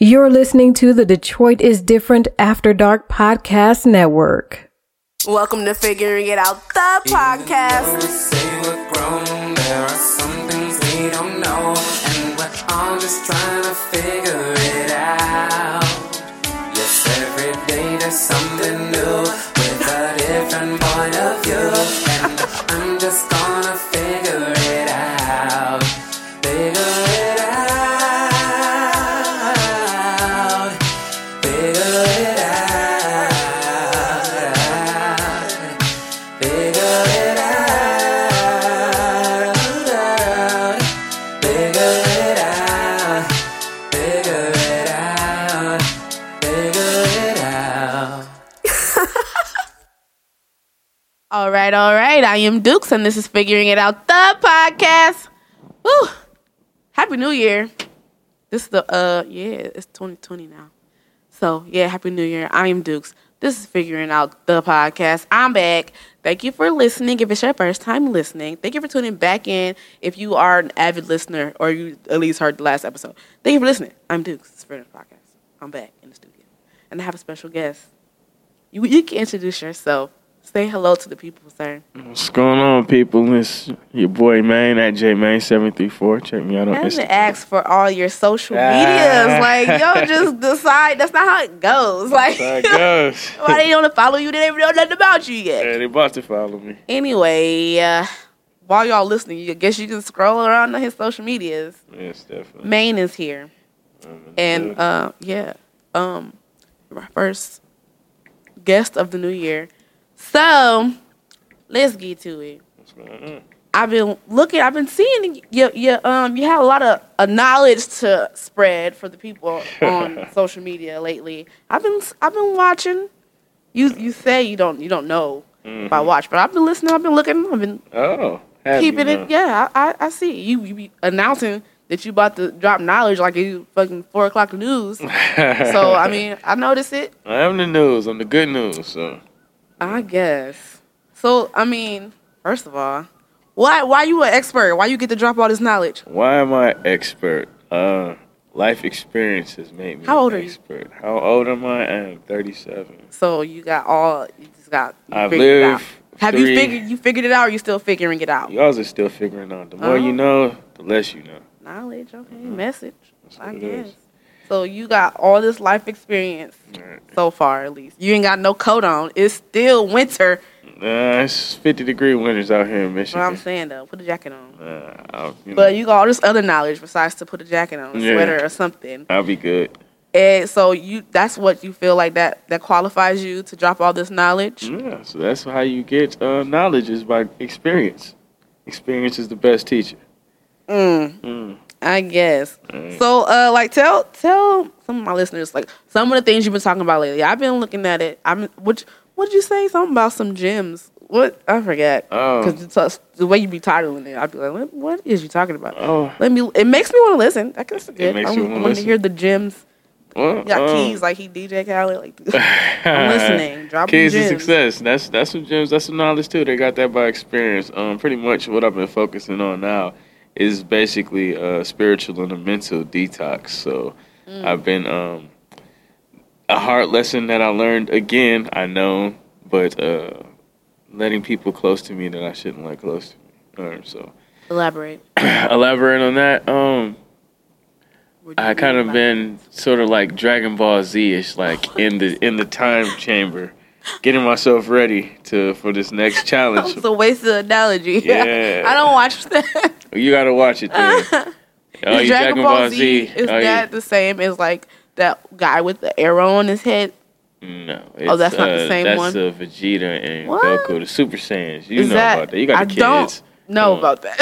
You're listening to the Detroit is Different After Dark Podcast Network. Welcome to Figuring It Out, the podcast. Say we're grown, there are some things we don't know, and we're all just trying to figure it out. Yes, every day there's something right, all right. I am Dukes, and this is Figuring It Out, the podcast. Woo! Happy New Year. This is the, uh, yeah, it's 2020 now. So, yeah, Happy New Year. I am Dukes. This is Figuring Out, the podcast. I'm back. Thank you for listening. If it's your first time listening, thank you for tuning back in. If you are an avid listener or you at least heard the last episode, thank you for listening. I'm Dukes. It's Figuring Out Podcast. I'm back in the studio. And I have a special guest. You, you can introduce yourself. Say hello to the people, sir. What's going on, people? It's your boy Main at jmain734. Check me out I on haven't Instagram. asked for all your social medias. Like, yo, just decide. That's not how it goes. Like, There it goes. why they don't follow you? They don't know nothing about you yet. yeah, they about to follow me. Anyway, uh, while y'all listening, I guess you can scroll around on his social medias. Yes, definitely. Main is here, and uh, yeah, um, my first guest of the new year. So, let's get to it. What's going on? I've been looking. I've been seeing you. You um. You have a lot of uh, knowledge to spread for the people on social media lately. I've been. I've been watching. You. You say you don't. You don't know if I watch, but I've been listening. I've been looking. I've been Oh, keeping it. Yeah. I, I. I see you. You be announcing that you about to drop knowledge like you fucking four o'clock news. so I mean, I notice it. I am the news. I'm the good news. So I guess. So I mean, first of all, why why you an expert? Why you get to drop all this knowledge? why am I expert? Uh, life experiences made me. How old an are you? How old am I? I am 37. So you got all you just got. I've figured it out. lived. Have three- you figured you figured it out? or You still figuring it out? Y'all are still figuring out. The more you Oh. know, the less you know. Knowledge, okay, message. That's I guess. So you got all this life experience so far, at least. You ain't got no coat on. It's still winter. Uh, it's 50 degree winters out here in What Michigan. I'm saying though, put a jacket on. Uh, you know, But you got all this other knowledge besides to put a jacket on, a Yeah. sweater or something. I'll be good. And so you that's what you feel like that that qualifies you to drop all this knowledge. Yeah, so that's how you get uh, knowledge is by experience. Experience is the best teacher. Mm, Mm. I guess. Alright. So, uh, like, tell tell some of my listeners like some of the things you've been talking about lately. I've been looking at it. I'm what what did you say? Something about some gyms. What I forget Oh. Because the way you be titling it, I'd be like, what, what is you talking about? Oh, Let me. It makes me want to listen. I guess it's good. makes I you want wanna hear the gyms. well, got um, keys like he DJ Khaled. Like I'm listening. Drop Keys to success. That's that's some gems. That's some knowledge too. They got that by experience. Um, pretty much what I've been focusing on now is basically a spiritual and a mental detox. So Mm. I've been um, a hard lesson that I learned again. I know, but uh, letting people close to me that I shouldn't let close to me. So Elaborate. elaborate on that. Um, I kind of been sort of like Dragon Ball Z ish, like in the in the time chamber, getting myself ready to for this next challenge. It's a wasted analogy. Yeah. I don't watch that. You gotta watch it then. Oh, is you Dragon Ball Z, is Oh, you- that the same as like that guy with the arrow on his head? No, Oh, that's not the uh, same that's one? uh, Vegeta and What? Goku, the Super Saiyans. You is know that about that. You got I the don't know about that.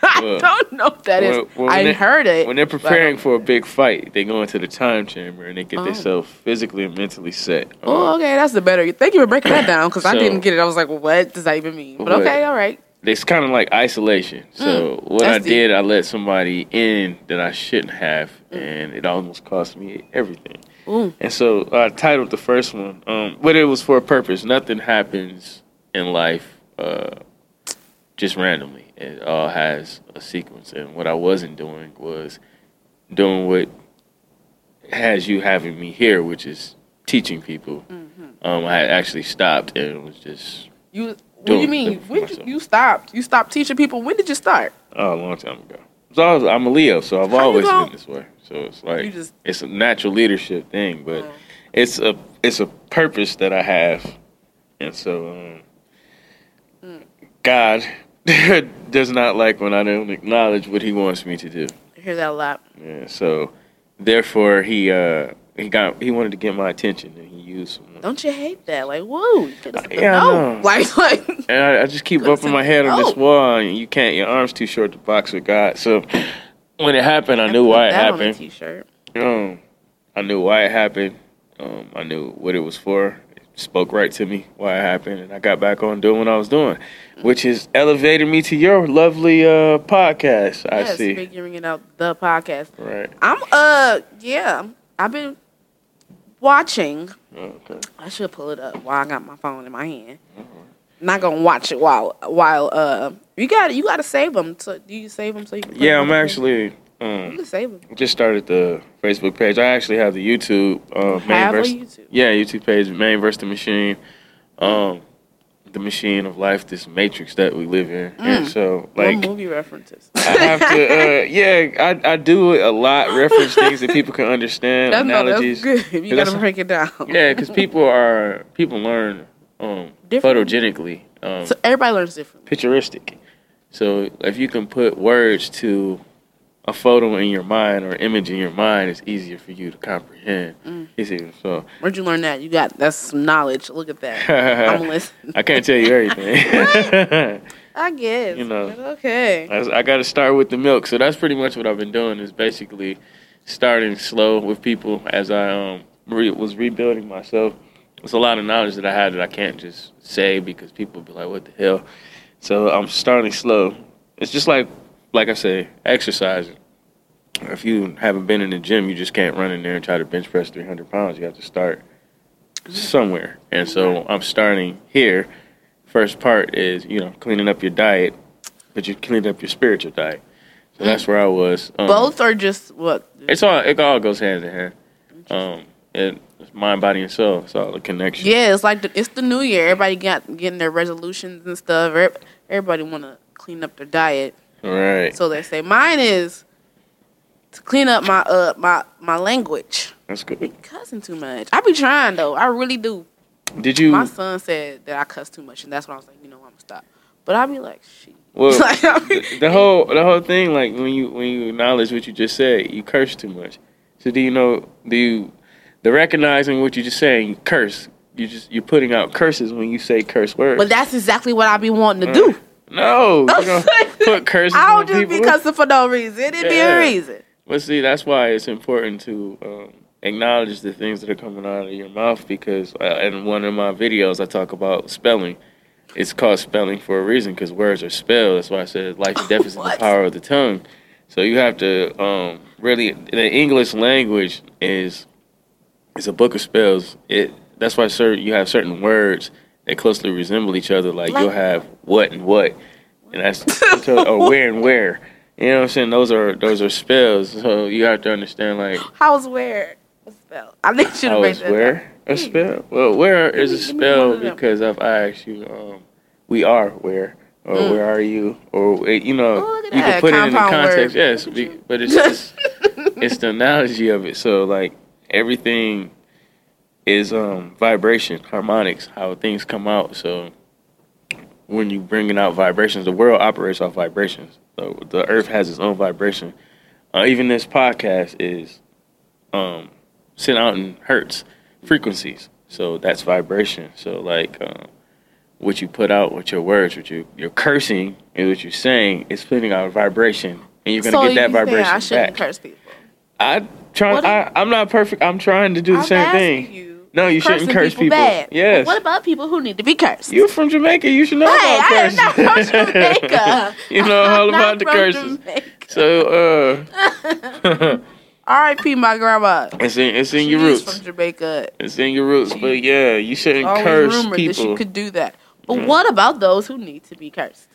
I don't know what that is. well, well, I when they- heard it. When they're preparing for a big fight, they go into the time chamber and they get Oh. themselves physically and mentally set. Oh, okay, that's the better. Thank you for breaking that down because I didn't get it. I was like, what does that even mean? But What? okay, all right. it's kind of like isolation. So what I Mm, that's deep. did, I let somebody in that I shouldn't have, Mm. and it almost cost me everything. And so I titled the first one, um, but it was for a purpose. Nothing happens in life uh, just randomly. It all has a sequence, and what I wasn't doing was doing what has you having me here, which is teaching people. Mm-hmm. Um, I had actually stopped and it was just You what do you mean? When did you, you stopped? You stopped teaching people. When did you start? oh, a long time ago. So I was, I'm a Leo, so I've How always been this way. So it's like just it's a natural leadership thing, but Mm. it's a it's a purpose that I have, and so um, Mm. God does not like when I don't acknowledge what He wants me to do. I hear that a lot. Yeah, so therefore he uh he got he wanted to get my attention and he used someone. Don't you hate that? Like, whoa, you said Yeah, I no. know. Like, like. And I, I just keep bumping my head on this wall and you can't your arm's too short to box with God. So when it happened I knew why it that On a happened. t-shirt. Um I knew why it happened. Um I knew what it was for. It spoke right to me why it happened and I got back on doing what I was doing. Which has elevated me to your lovely uh podcast, I yes, see. figuring it out. The podcast. Right. I'm uh yeah. I've been watching. Okay. I should pull it up while I got my phone in my hand. Not gonna watch it while while uh you got you got to save them. So do you save them so you can? Yeah, them I'm actually You um can save them. just started the Facebook page. I actually have the YouTube uh, main Have a. YouTube. Yeah, YouTube page, main versus the machine. Um, the machine of life, this matrix that we live in, and so like movie references? I have to. Uh, yeah, I I do a lot. Reference things that people can understand. That's, no, that's analogies. good. You gotta break it down. Yeah, because people are people learn um, photogenically, um, So everybody learns differently. picturistic. So if you can put words to a photo in your mind or image in your mind, is easier for you to comprehend. Mm. So Where'd you learn that? You got that's some knowledge. Look at that. I'm listening. I can't tell you everything. I guess. You know. Okay. I, I got to start with the milk. So that's pretty much what I've been doing. Is basically starting slow with people as I um re- was rebuilding myself. It's a lot of knowledge that I had that I can't just say because people be like, "What the hell?" So I'm starting slow. It's just like, like I say, exercising. If you haven't been in the gym, you just can't run in there and try to bench press 300 pounds. You have to start somewhere. And so I'm starting here. First part is, you know, cleaning up your diet, but you're cleaning up your spiritual diet. So that's where I was. Um, Both are just what? It's all. It all goes hand in hand. Um, it, it's mind, body, and soul. It's all a connection. Yeah, it's like the, it's the new year. Everybody got getting their resolutions and stuff. Everybody want to clean up their diet. Right. So they say mine is to clean up my uh my my language. That's Be good. cussing too much. I be trying though. I really do. Did you? My son said that I cuss too much, and that's when I was like, you know, I'm gonna stop. But I be like, shit. Well, Like, I the, the whole the whole thing, like when you when you acknowledge what you just said, you curse too much. So do you know? Do you the recognizing what you just saying? You curse. You just you're putting out curses when you say curse words. But that's exactly what I be wanting to do. No, put curses I don't just people. be cussing for no reason. It be a reason. But see, that's why it's important to um, acknowledge the things that are coming out of your mouth because uh, in one of my videos I talk about spelling. It's called spelling for a reason because words are spelled. That's why I said life and death is in the power of the tongue. So you have to um, really the English language is is a book of spells. It that's why certain you have certain words that closely resemble each other. Like, Like- you'll have what and what, and that's or where and where. You know what I'm saying? Those are those are spells. So you have to understand like How's where a spell? I think you should how make that. where a spell? Well, where is a Give me- give me spell one of them. because if I ask you, um, we are where or Mm. where are you or eh, you know Oh, at you can put it in the context. word. Yes, but it's just it's the analogy of it. So like everything is um vibration, harmonics, how things come out. So when you bringing out vibrations, the world operates off vibrations. So the earth has its own vibration. Uh, even this podcast is um sent out in hertz frequencies. So that's vibration. So like um, what you put out with your words, what you you're cursing and what you're saying is putting out a vibration, and you're gonna so get that vibration I shouldn't back. curse people. I try. I, I'm not perfect. I'm trying to do the I'm same thing. You, No, you shouldn't curse people. Bad. Yes. But what about people who need to be cursed? You're from Jamaica. You should know hey, about I am curses. not from Jamaica. You know all about the curses. Jamaica. So uh, R.I.P. My grandma. it's in it's in She your roots. from Jamaica. It's in your roots. She- But yeah, you shouldn't curse rumored that she could do that. But Mm. what about those who need to be cursed?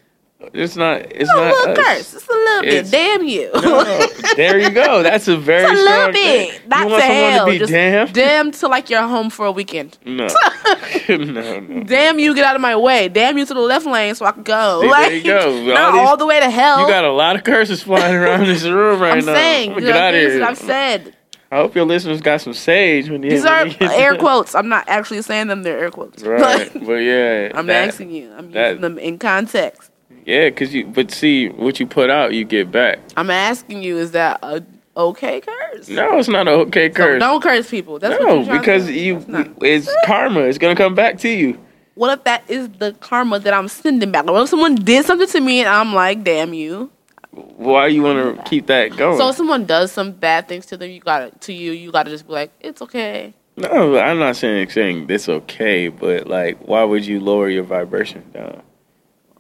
It's not. It's a not. little us. curse. It's a little It's- bit. Damn you. No, there you go. That's a very It's a little bit. thing. Not you want to someone hell. to be just damned? damn to like you're home for a weekend. No, no, no. Damn you, get out of my way. Damn you to the left lane so I can go. See, there you go. Not All these- all the way to hell. You got a lot of curses flying around this room right I'm now. saying. I'm These get out of here. I've said. I hope your listeners got some sage when you. These are air quotes. I'm not actually saying them. They're air quotes. Right, but yeah, I'm that- asking you. I'm that- using them in context. Yeah, cause you. But see, what you put out, you get back. I'm asking you, is that a okay curse? No, it's not an okay So curse. don't curse people. That's no, because to you, it's karma. It's gonna come back to you. What if that is the karma that I'm sending back? What if someone did something to me and I'm like, damn you? Why you want to keep that going? So if someone does some bad things to them, you gotta to you, you gotta just be like, it's okay. no, I'm not saying saying this okay, but like, why would you lower your vibration down?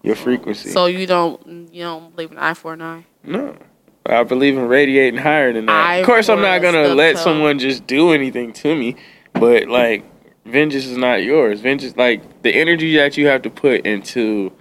Your frequency. So you don't you don't believe in eye for an eye. No. I believe in radiating higher than that. Eye of course, I'm not gonna let toe. someone just do anything to me, but like, vengeance is not yours. Vengeance, like the energy that you have to put into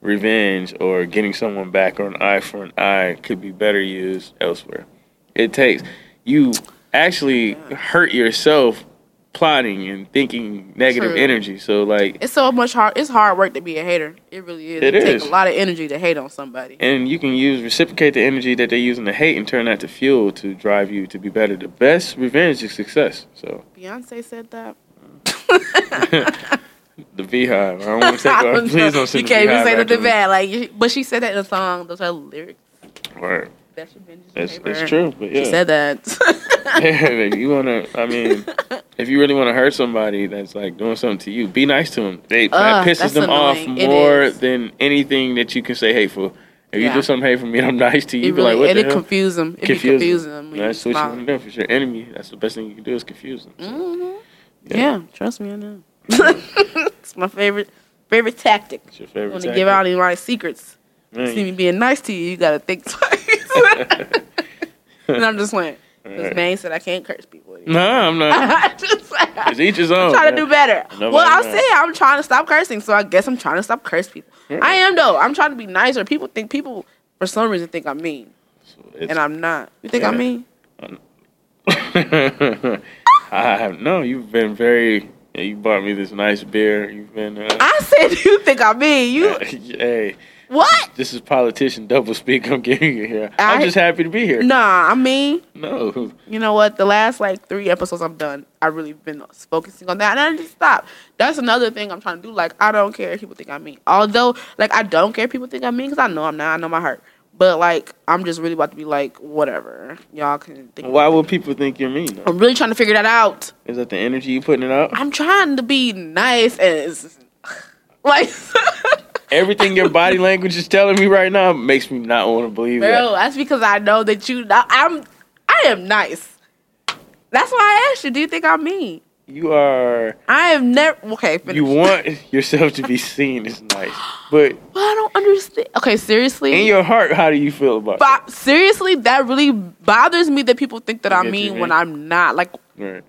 revenge or getting someone back or an eye for an eye could be better used elsewhere. It takes you actually hurt yourself plotting and thinking negative True. energy. So like, It's so much hard. It's hard work to be a hater. It really is. It It, takes a lot of energy to hate on somebody. and you can use reciprocate the energy that they're using to hate and turn that to fuel to drive you to be better. The best revenge is success. So Beyonce said that. the Beyhive. I don't want to off. don't Please don't send You the can't even say nothing me. bad. Like, but she said that in a song. Those are lyrics. Right. That's revenge. is It's, it's true, but yeah. She said that. yeah, if you wanna, I mean, if you really want to hurt somebody that's like doing something to you, be nice to them. They that pisses that's them off annoying. It more is. than anything that you can say hateful. If you do something hateful me and I'm nice to you, it be really like, what and the it hell? confuse them. It Confuse them. them. That's what you want to do. If it's your enemy, that's the best thing you can do is confuse them. So, Mhm. Yeah. Yeah. trust me, I know. it's my favorite favorite tactic. It's your favorite. want to give out any of my secrets. Man, See me being nice to you, you gotta think twice. and I'm just playing. Because Alright. man said I can't curse people. No, I'm not. Just It's each his own. I'm trying to do better. Nobody well, I'll say I'm trying to stop cursing, so I guess I'm trying to stop curse people. I am though. I'm trying to be nicer. People think people for some reason think I'm mean, It's- and I'm not. You think I'm mean? I have no. You've been very. You bought me this nice beer. You've been. Uh, I said you think I'm mean. You hey, what? this is politician double speak. I'm giving you here. I'm just happy to be here. Nah, I mean, No. you know what? The last like three episodes I've done, I really been focusing on that, and I just stopped. That's another thing I'm trying to do. Like, I don't care if people think I'm mean. Although, like, I don't care if people think I'm mean because I know I'm not. I know my heart. But like, I'm just really about to be like, whatever. Y'all can think. Why would people think you're mean? Though? I'm really trying to figure that out. Is that the energy you putting it out? I'm trying to be nice and like, Everything your body language is telling me right now makes me not want to believe bro, that. that's because I know that you. I'm. I am nice. That's why I asked you. Do you think I'm mean? You are. I have never. Okay, finish. You want yourself to be seen as nice, but Well, I don't understand. Okay, seriously. in your heart, how do you feel about Bo- seriously, that really bothers me that people think that I you, mean when I'm not. Like. Right.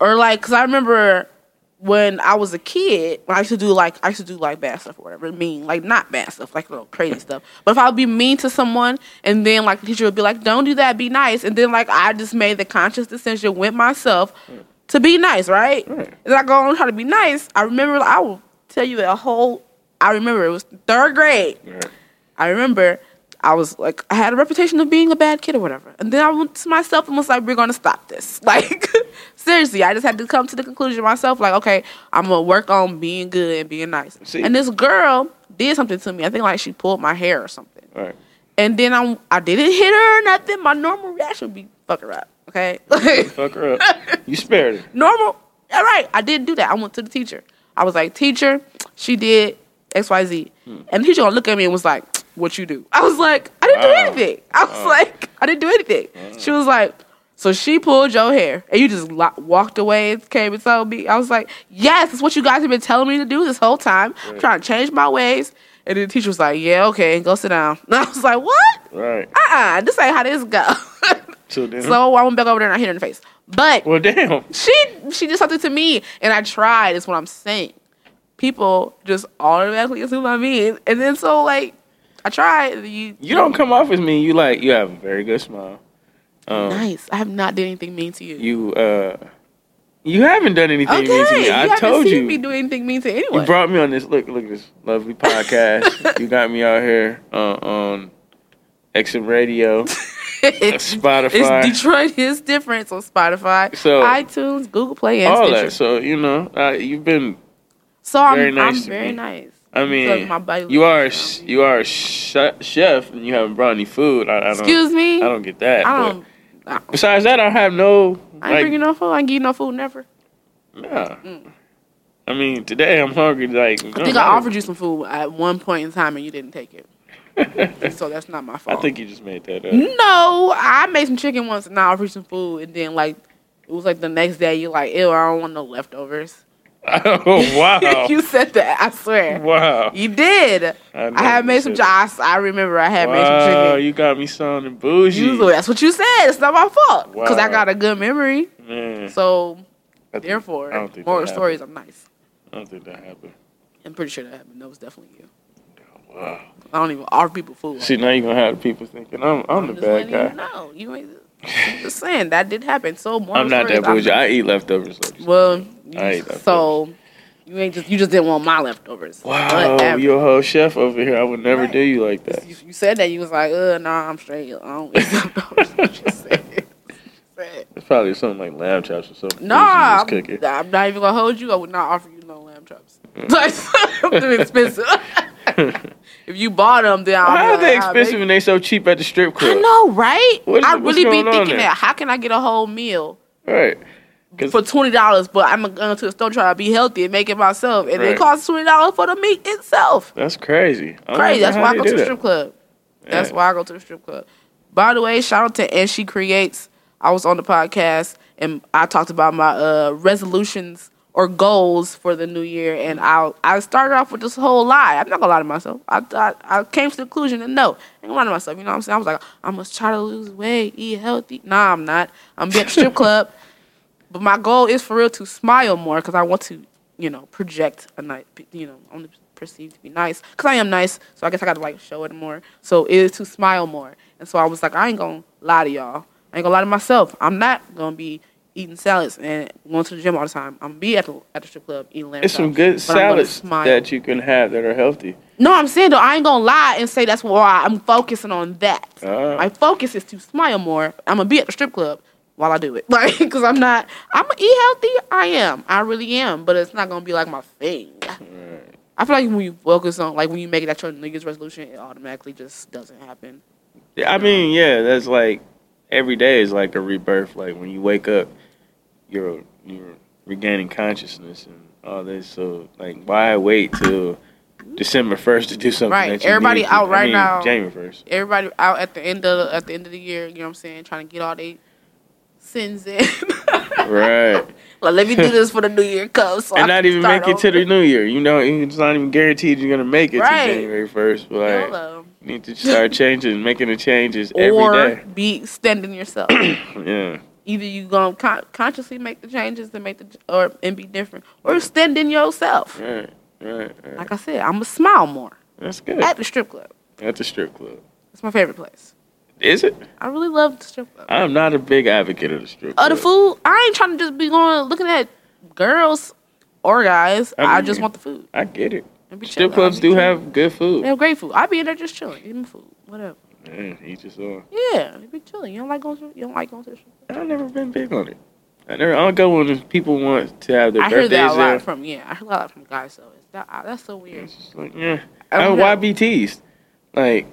or like, cause I remember when I was a kid, when I used to do like, I used to do like bad stuff or whatever, mean, like not bad stuff, like little crazy stuff. But if I would be mean to someone, and then like the teacher would be like, "Don't do that, be nice," and then like I just made the conscious decision with myself to be nice, right? Right. And then I go on try to be nice. I remember, I will tell you a whole. I remember it was third grade. I remember I was like, I had a reputation of being a bad kid or whatever. And then I went to myself and was like, we're going to stop this. Like, seriously, I just had to come to the conclusion myself, like, okay, I'm going to work on being good and being nice. See. And this girl did something to me. I think like she pulled my hair or something. Right. And then I'm, I didn't hit her or nothing. My normal reaction would be, fuck her up. Okay? Fuck her up. You spared her. normal. All right, I didn't do that. I went to the teacher. I was like, teacher, she did X, Y, Z, hmm. and the teacher gonna look at me and was like, "What you do?" I was like, "I didn't do oh. anything." I was oh. like, "I didn't do anything." She was like, "So she pulled your hair and you just lo- walked away and came and told me?" I was like, "Yes, it's what you guys have been telling me to do this whole time. I'm trying to change my ways." And the teacher was like, "Yeah, okay, go sit down." And I was like, "What? Right. Uh-uh, this ain't how this go." So then. so I went back over there and I hit her in the face. But well, damn. she she did something to me and I tried is what I'm saying. People just automatically assume what I mean. And then so like I tried. You You don't come off as mean. You like you have a very good smile. Um, nice. I have not did anything mean to you. You uh, you haven't done anything okay, mean to me. I told you I haven't told seen you. me do anything mean to anyone. You brought me on this. Look, look at this lovely podcast. you got me out here uh, on XM Radio, Spotify. It's Detroit is different on Spotify, So- iTunes, Google Play, and all Stitcher. that. So you know, uh, you've been. so I'm very nice I'm to very me. nice. I mean, you are a sh- you are a sh- chef, and you haven't brought any food. I, I don't. Excuse me. I don't get that. I don't. I, Besides that, I have no. I ain't like, bringing no food. I ain't you no food never. Nah. Mm. I mean, today I'm hungry. Like I think I offered you some food at one point in time and you didn't take it. so that's not my fault. I think you just made that up. No, I made some chicken once and I offered you some food and then like it was like the next day you're like, ew, I don't want no leftovers. Oh wow! you said that, I swear. wow! You did. I, know had made some chicken. I remember I had made some Wow, chicken. you got me sounding bougie. Usually that's what you said. It's not my fault. Because I got a good memory. Man, So think- therefore I more stories are nice. I don't think that happened. I'm pretty sure that happened. That was definitely you. Wow. I don't even offer people food. See, now you're gonna have people thinking I'm I'm the bad guy. know. You ain't I'm just saying that did happen. So more I'm not that bougie. I eat leftovers. You. Well, you- I ate leftovers. so you ain't just you just didn't want my leftovers. wow, Whatever. you're a whole chef over here. I would never Right. do you like that. You, you said that you was like, uh, nah, I'm straight. I don't eat leftovers. What you said. Said. It's probably something like lamb chops or something. Nah, I'm. I'm not even gonna hold you. I would not offer you no lamb chops. Mm. They're expensive. if you bought them, then I'm How are they "Ah, expensive baby." and they so cheap at the strip club? I know, right? Is- I really be thinking that. How can I get a whole meal Right. For twenty dollars? But I'm going to the store trying to be healthy and make it myself, and Right. it costs twenty dollars for the meat itself. That's crazy. Crazy. That's why I go to the strip club. That's Yeah. why I go to the strip club. By the way, shout out to and she creates. I was on the podcast and I talked about my uh, resolutions or goals for the new year, and I I started off with this whole lie. I'm not gonna lie to myself. I I, I came to the conclusion that no, I ain't gonna lie to myself. You know what I'm saying? I was like, I must try to lose weight, eat healthy. Nah, I'm not. I'm at the strip club. But my goal is for real to smile more because I want to, you know, project a nice, you know, I want to perceive to be nice because I am nice. So I guess I got to like show it more. So it is to smile more. And so I was like, I ain't gonna lie to y'all. I ain't gonna lie to myself. I'm not gonna be eating salads and going to the gym all the time. I'm gonna be at the at the strip club eating lamb There's some good I'm salads that you can have that are healthy. No, I'm saying though, I ain't gonna lie and say that's why I'm focusing on that. Ah. My focus is to smile more. I'm gonna be at the strip club while I do it, like, cause I'm not. I'm gonna eat healthy. I am. I really am. But it's not gonna be like my thing. I feel like when you focus on, like, when you make it at your New Year's resolution, it automatically just doesn't happen. Yeah, I mean, yeah, that's like every day is like a rebirth. Like when you wake up, you're you're regaining consciousness and all this. So like, why wait till December first to do something? Right. that you Everybody need to- out I right mean, now. January first. Everybody out at the end of at the end of the year, you know what I'm saying, trying to get all their sins in. Right. like, let me do this for the New Year comes. So I and not even make it to the new year. You know, it's not even guaranteed you're gonna make it Right. to January first. But like, you need to start changing, making the changes every or day. be extending yourself. Yeah. Either you gonna con- consciously make the changes to make the or and be different, or stand in yourself. Right. Right. right. Like I said, I'm gonna smile more That's good. at the strip club. At the strip club. It's my favorite place. Is it? I really love the strip club. I'm not a big advocate of the strip Uh, club. the food, I ain't trying to just be going looking at girls or guys. I I, just want the food. I get it. Strip clubs do chilling. have good food. They have great food. I be in there just chilling, eating food, whatever. Yeah, eat his own. Yeah, they be chilling. You don't like going to you don't like going to the strip club. I've never been big on it. I never. I don't go when people want to have their I hear birthdays that a there. lot from yeah. I hear a lot from guys So It's that, that's so weird. It's just like, yeah. I I why be teased? Like,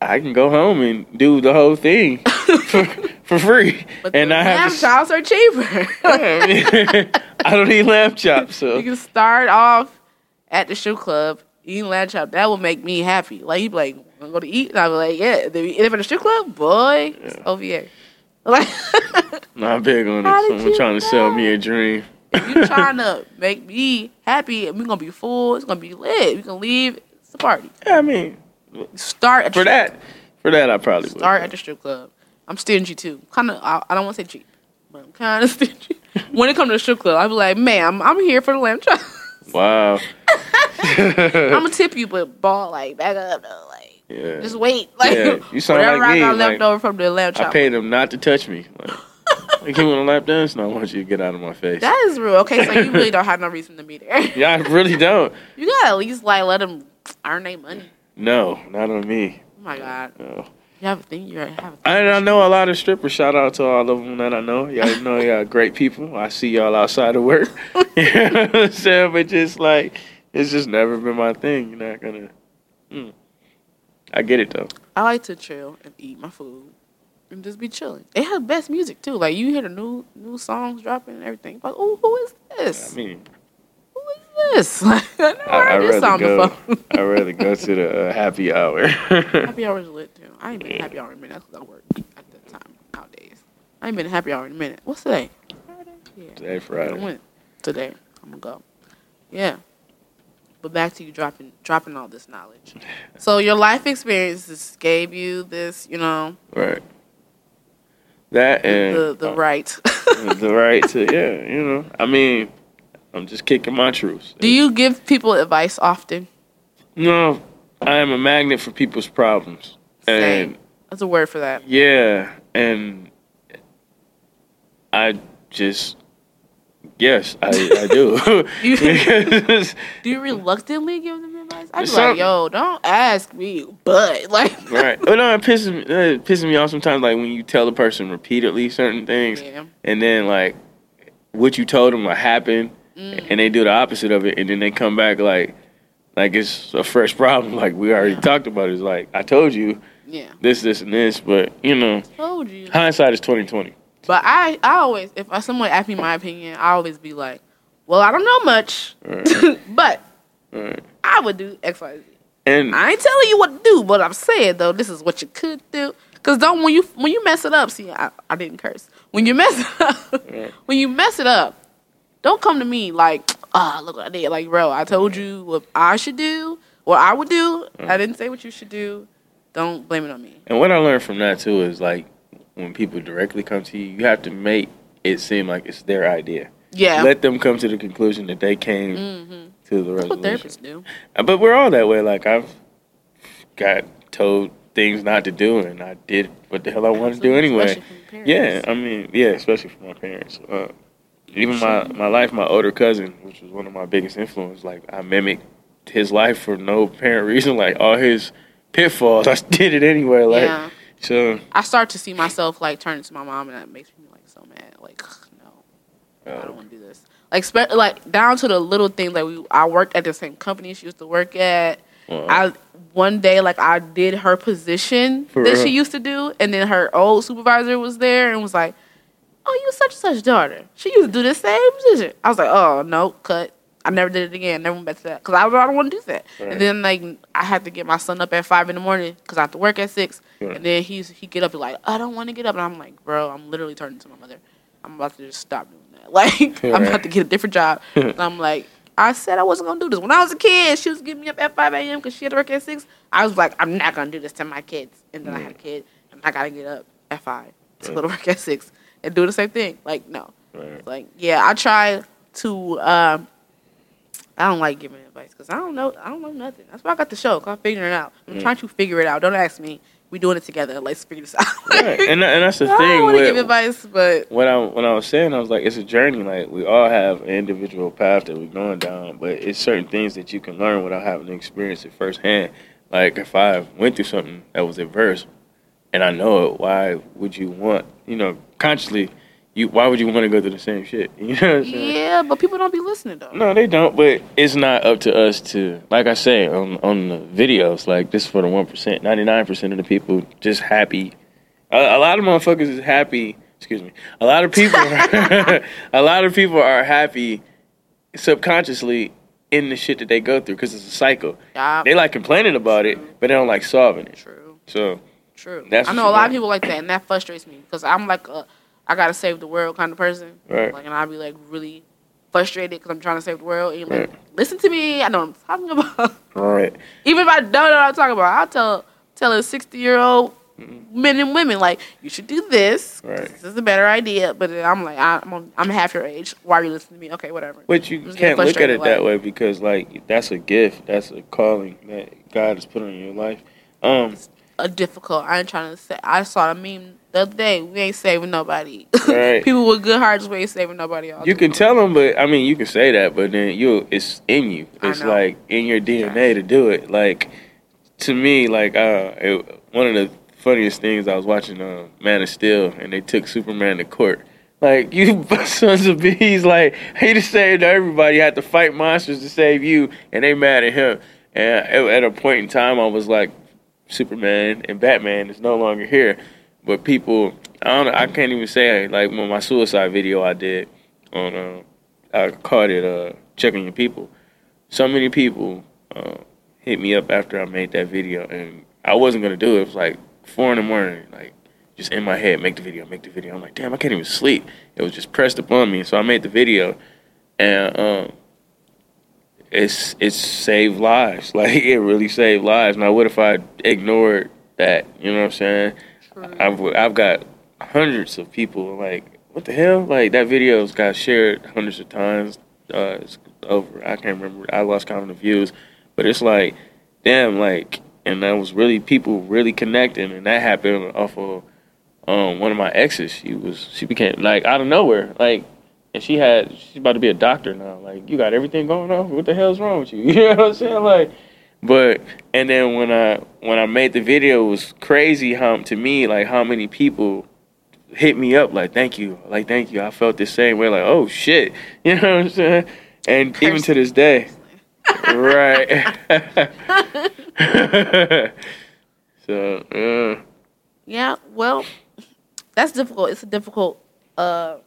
I can go home and do the whole thing for, for free, But and I lamb have to. chops are cheaper. I, mean, I don't eat lamb chops, so you can start off at the strip club eating lamb chop. That will make me happy. Like you be like, I'm gonna eat, and I be like, yeah. Then you end up at the strip club, boy, it's OVA. Like not big on it. Someone trying to sell me a dream. if you trying to make me happy, and we're gonna be full. It's gonna be lit. We can leave. It's a party. Yeah, I mean, Start at the for that, for that, I probably would. Start at the strip club. I'm stingy too. Kind of. I, I don't want to say cheap, but I'm kind of stingy. when it comes to the strip club, I be like, ma'am, I'm here for the lamb chop. Wow. I'm gonna tip you, but ball like back up though. Like Yeah. Just wait. Like Yeah, you sound whatever like I me, got like, left over from the lamb chop. I paid them not to touch me. Like, like you want to lap dance? No, I want you to get out of my face. That is real. Okay, so you really don't have no reason to be there. yeah, I really don't. You gotta at least like let them earn their money. No, not on me. Oh my god. No. You have a thing. You have a thing. I, I know a lot of strippers. Shout out to all of them that I know. Y'all know y'all great people. I see y'all outside of work. you know what I'm saying? But just like, it's just never been my thing. You're not gonna. Mm. I get it though. I like to chill and eat my food and just be chilling. They have best music too. Like you hear the new new songs dropping and everything. Like, oh, who is this? I mean, this? I I, I this rather go. I rather go to the uh, happy hour. happy hour is lit too. I ain't been happy hour in a minute because I work at that time nowadays. I ain't been happy hour in a minute. What's today? Friday. Yeah. Today I Friday. went today. I'm gonna go. Yeah. But back to you dropping dropping all this knowledge. So your life experiences gave you this, you know, Right. That and the the uh, right. the right to yeah, you know. I mean, I'm just kicking my truths. Do you give people advice often? No, I am a magnet for people's problems. And That's a word for that. yeah, and I just yes, I, I do. You- Do you reluctantly give them advice? I'd be Some- like, yo, don't ask me, but like, right. But no, it pisses me uh, it pisses me off sometimes like when you tell a person repeatedly certain things yeah. and then like what you told them what happened Mm. and they do the opposite of it and then they come back like like it's a fresh problem like we already Yeah. talked about it. it's like I told you Yeah. this this and this but you know Told you. hindsight is 2020 But I, I always, if someone asks me my opinion, I always be like, well, I don't know much, Right. but right. I would do X, Y, Z. and I ain't telling you what to do, but I'm saying though, this is what you could do. Cause don't when you when you mess it up, see, I, I didn't curse. When you mess it up, Right. when you mess it up, don't come to me like, ah, look what I did. Like, bro, I told you what I should do, what I would do. I didn't say what you should do. Don't blame it on me. and what I learned from that too is like when people directly come to you you have to make it seem like it's their idea Yeah, let them come to the conclusion that they came hmm to the that's what resolution therapists do. Uh, But we're all that way. Like I've got told things not to do, and I did what the hell I wanted to do anyway. Yeah, I mean, yeah, especially from my parents. Uh, even my my life, my older cousin, which was one of my biggest influences. Like I mimicked his life for no apparent reason. Like all his pitfalls, I did it anyway. Like yeah. so. I start to see myself like turning to my mom, and that makes me like so mad. Like, no, I don't want to do this. Like, spe- like down to the little things. Like, we, I worked at the same company she used to work at. well, I one day, like, I did her position For that real? she used to do, and then her old supervisor was there and was like, "Oh, you such and such daughter. She used to do the same position." I was like, "Oh no, cut." I never did it again. Never went back to that because I, I don't want to do that. Right. And then like I had to get my son up at five in the morning because I have to work at six. Right. And then he's he get up and like I don't want to get up, and I'm like, bro, I'm literally turning to my mother. I'm about to just stop doing that. Like I'm about to get a different job. and I'm like, I said I wasn't gonna do this when I was a kid. She was getting me up at five a.m. because she had to work at six. I was like, I'm not gonna do this to my kids. And then I had a kid, and I gotta get up at five to go to work at six and do the same thing. Like no, right. like yeah, I try to. Um, I don't like giving advice because I don't know. I don't know nothing. That's why I got the show. 'cause I'm figuring it out. I'm Mm. trying to figure it out. Don't ask me. We doing it together. Let's figure this out. right. And and that's the I thing don't want to give advice, but when I when I was saying I was like it's a journey like we all have an individual path that we're going down but it's certain things that you can learn without having to experience it firsthand like if I went through something that was adverse and I know it why would you want you know consciously you why would you want to go through the same shit you know what I'm saying yeah, but people don't be listening though. no they don't but it's not up to us to like I say on on the videos like this is for the 1% 99% of the people just happy a, a lot of motherfuckers is happy. Excuse me. A lot of people. a lot of people are happy subconsciously in the shit that they go through because it's a cycle. Yeah, They like complaining about it, but they don't like solving it. true, So true. That's I know a lot of people like that, and that frustrates me because I'm like a, I gotta save the world kind of person. Right. Like, and I'll be like really frustrated because I'm trying to save the world. And you're like, Right. listen to me. I know what I'm talking about. right, Even if I don't know what I'm talking about, I'll tell tell a 60 year old men and women like you should do this. Right. This is a better idea. But then I'm like I'm on, I'm half your age. Why are you listening to me? Okay, whatever. but you can't look at it frustrated, that way because like that's a gift. That's a calling that God has put on your life. Um, a difficult. I ain't trying to say. I saw a meme the other day. We ain't saving nobody. Right. People with good hearts, we ain't saving nobody. All you can tell them, but I mean, you can say that, but then you, it's in you. It's like in your DNA to do it. Like to me, like uh, it, one of the funniest things I was watching uh, Man of Steel, and they took Superman to court. Like you sons of bees, like he just saved everybody. Had to fight monsters to save you, and they mad at him. And at a point in time, I was like, Superman and Batman is no longer here. But people, I don't I can't even say like when my suicide video I did on, uh, I called it uh, checking your people. So many people uh, hit me up after I made that video, and I wasn't gonna do it. It was like four in the morning, like just in my head, make the video, make the video. I'm like, damn, I can't even sleep. It was just pressed upon me, so I made the video, and um, it's it's saved lives. Like it really saved lives. Now, what if I ignored that? You know what I'm saying? I've I've got hundreds of people like, what the hell? Like that video's got shared hundreds of times. Uh, it's over. I can't remember. I lost count of the views, but it's like, damn, like, and that was really people really connecting, and that happened off of um one of my exes. She was she became like out of nowhere, like. And she had, she's about to be a doctor now. Like, you got everything going on. What the hell's wrong with you? You know what I'm saying? Like, but and then when I when I made the video, it was crazy how to me like how many people hit me up like thank you, like thank you. I felt the same way, like oh shit, you know what I'm saying? And even to this day, right? so Yeah, well, that's difficult. It's a difficult. Uh,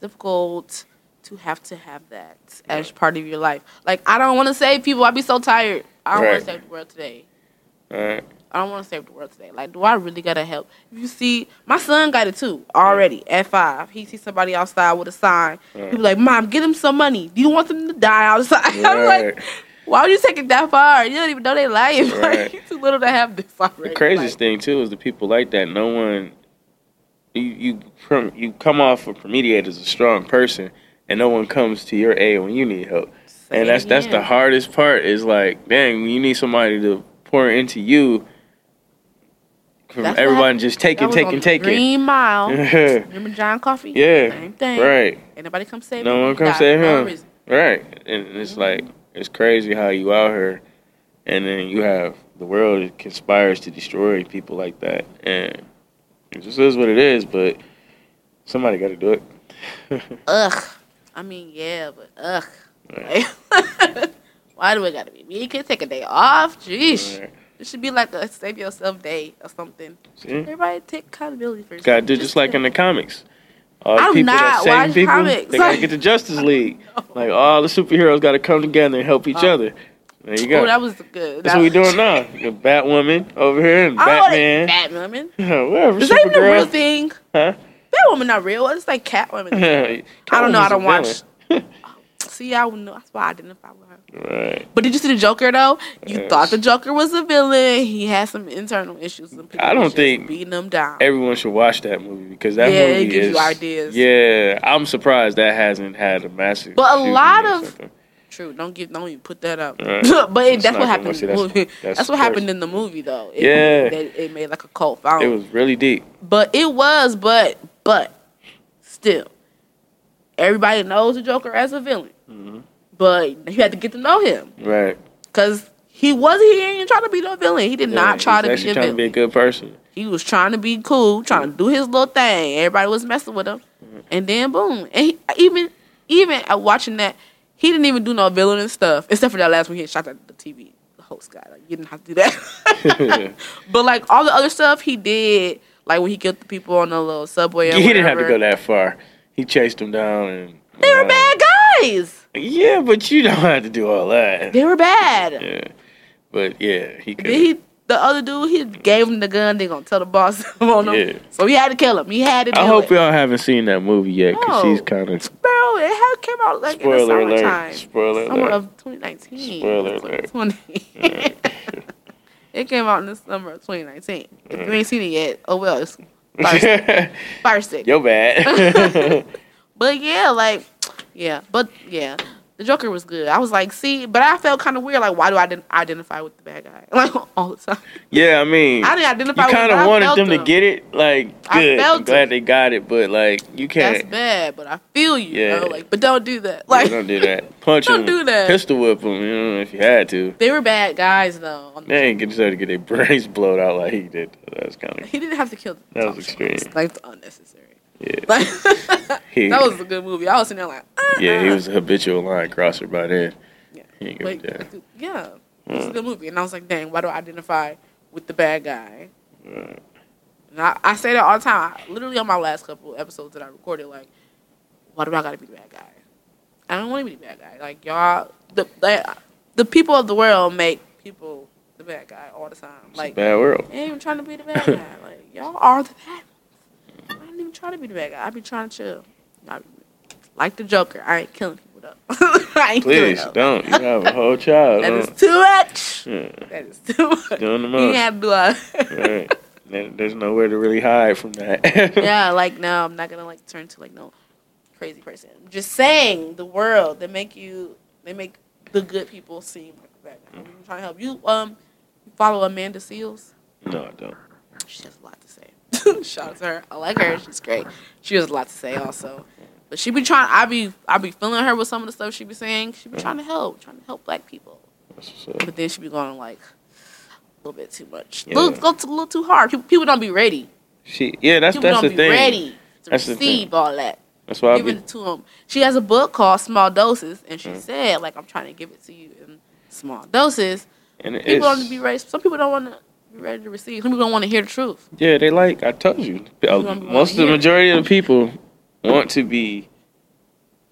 difficult to have to have that as part of your life. Like I don't want to save people. I'd be so tired. I don't want to save the world today. right, I don't want to save the world today. Like, do I really gotta help? You see, my son got it too already at five. He sees somebody outside with a sign. He be like, "Mom, get him some money. Do you want them to die outside?" I'm like, "Why would you take it that far? You don't even know their life. Right. Like, you too little to have this already." The craziest Like, thing too is the people like that. No one, you you from you come off of Promediate as a strong person, and no one comes to your aid when you need help. say And that's that's the hardest part. Is like, dang, you need somebody to pour into you. From That's everybody just take That it, was take on it, take it. Green Mile. Remember John Coffey? Yeah, Same thing. right. Ain't nobody come save No him. one come save no him. reason. right. And it's mm-hmm. like it's crazy how you out here, and then you have the world conspires to destroy people like that, and it just is what it is. But somebody got to do it. Ugh. I mean, yeah, but ugh. Right. Like, why do it gotta be me? You can take a day off. Jeez. Right. It should be like a save yourself day or something. See? Everybody take accountability for. Got to do just like in the comics. All the I'm people not watching people, comics. they gotta get the Justice League. Like all the superheroes got to come together and help each Oh. other. There you go. Oh, that was good. That's That what we doing now. The Batwoman over here and I Batman. Batwoman. Whatever. Is that even a real thing? Huh? Batwoman not real. It's like Catwoman. I don't know. I don't watch. See, I would know. That's why I identify with her. Right. But did you see the Joker though? You Yes. thought the Joker was a villain. He had some internal issues. And people I don't think beating them down. Everyone should watch that movie because that Yeah, movie it gives is. you ideas. Yeah, I'm surprised that hasn't had a massive. But a lot of-. True. Don't give. Don't even put that up. Right. but it, that's what happened see, in the that's- movie. that's That's, what happened in the movie though. It, Yeah. It, it made like a cult following. It was really deep. But it was, but but still, everybody knows the Joker as a villain. Mm-hmm. But you had to get to know him Right. because he wasn't. He ain't trying to be no villain. He did Yeah, not try to be a trying villain. to be a good person. he was trying to be cool, trying to do his little thing. Everybody was messing with him, Mm-hmm. and then boom. And he, even even at watching that, he didn't even do no villain and stuff, except for that last one he shot at the TV the host guy. Like you didn't have to do that. but like all the other stuff he did, like when he killed the people on the little subway. He didn't have to go that far. He chased them down and. They were uh, bad guys. Yeah, but you don't have to do all that. They were bad. Yeah, but yeah, he could. He, the other dude, he gave him the gun. They gonna tell the boss on him. Yeah. So he had to kill him. He had to. Do I hope it. y'all haven't seen that movie yet because No. she's kind of Bro, it had came out like in the spoiler alert. Spoiler Summer alert. of 2019. Spoiler alert. 2020. it came out in the summer of 2019. If you ain't seen it yet, oh well, it's fire, fire stick. Bad. But yeah, like, yeah, but yeah, The Joker was good. I was like, see, but I felt kind of weird. Like, why do I ident- identify with the bad guy? Like all the time. Yeah, I mean, I didn't identify. you kind of wanted felt them to get it. Like, I good. felt I'm glad it. they got it, but like, you can't. That's bad, but I feel you. Yeah. Yeah. Like, but don't do that. Yeah, Like, don't do that. Punch Don't them. do that. Pistol whip them. You know, if you had to. they were bad guys though. They ain't get deserve to get their brains blown out like he did. That's kind of He didn't have to kill. Them. That was extreme. Like unnecessary. Yeah. Like He, that was a good movie. I was sitting there like, uh, yeah, he was a habitual line crosser by then. Yeah. He ain't give Like, a yeah, it was a good movie, and I was like, dang, why do I identify with the bad guy? Right. And I, I say that all the time. I, literally on my last couple episodes that I recorded, like, why do I gotta be the bad guy? I don't want to be the bad guy. Like y'all, the the, the people of the world make people the bad guy all the time. It's Like a bad world. I ain't even trying to be the bad guy. Like y'all are the bad. Ain't even trying to be the bad guy. I be trying to chill. I like the Joker, I ain't killing people though. I ain't Please don't. You have a whole child. That is too much. Yeah, That is too much. doing the You most. have to do. Right. There's nowhere to really hide from that. yeah, like no, I'm not gonna like turn to like no crazy person. I'm just saying the world they make you they make the good people seem like the bad guy. I'm trying to help you. Um, you follow Amanda Seales. No, I don't. She has a lot to say. Shout out to her. I like her. She's great. She has a lot to say also. But she be trying. I be I be feeling her with some of the stuff she be saying. She be trying to help, trying to help black people. That's what's up. But then she be going like a little bit too much. A Yeah. little, go to, a little too hard. People, people don't be ready. She, yeah, that's People that's don't the be thing. ready to That's receive all that. That's why I Give be, it to them. She has a book called Small Doses, and she Mhm. said, like, I'm trying to give it to you in small doses. and People don't be ready. Some people don't want to ready to receive. Some people don't want to hear the truth. yeah, they like I told you. uh, Most of the majority of the people want to be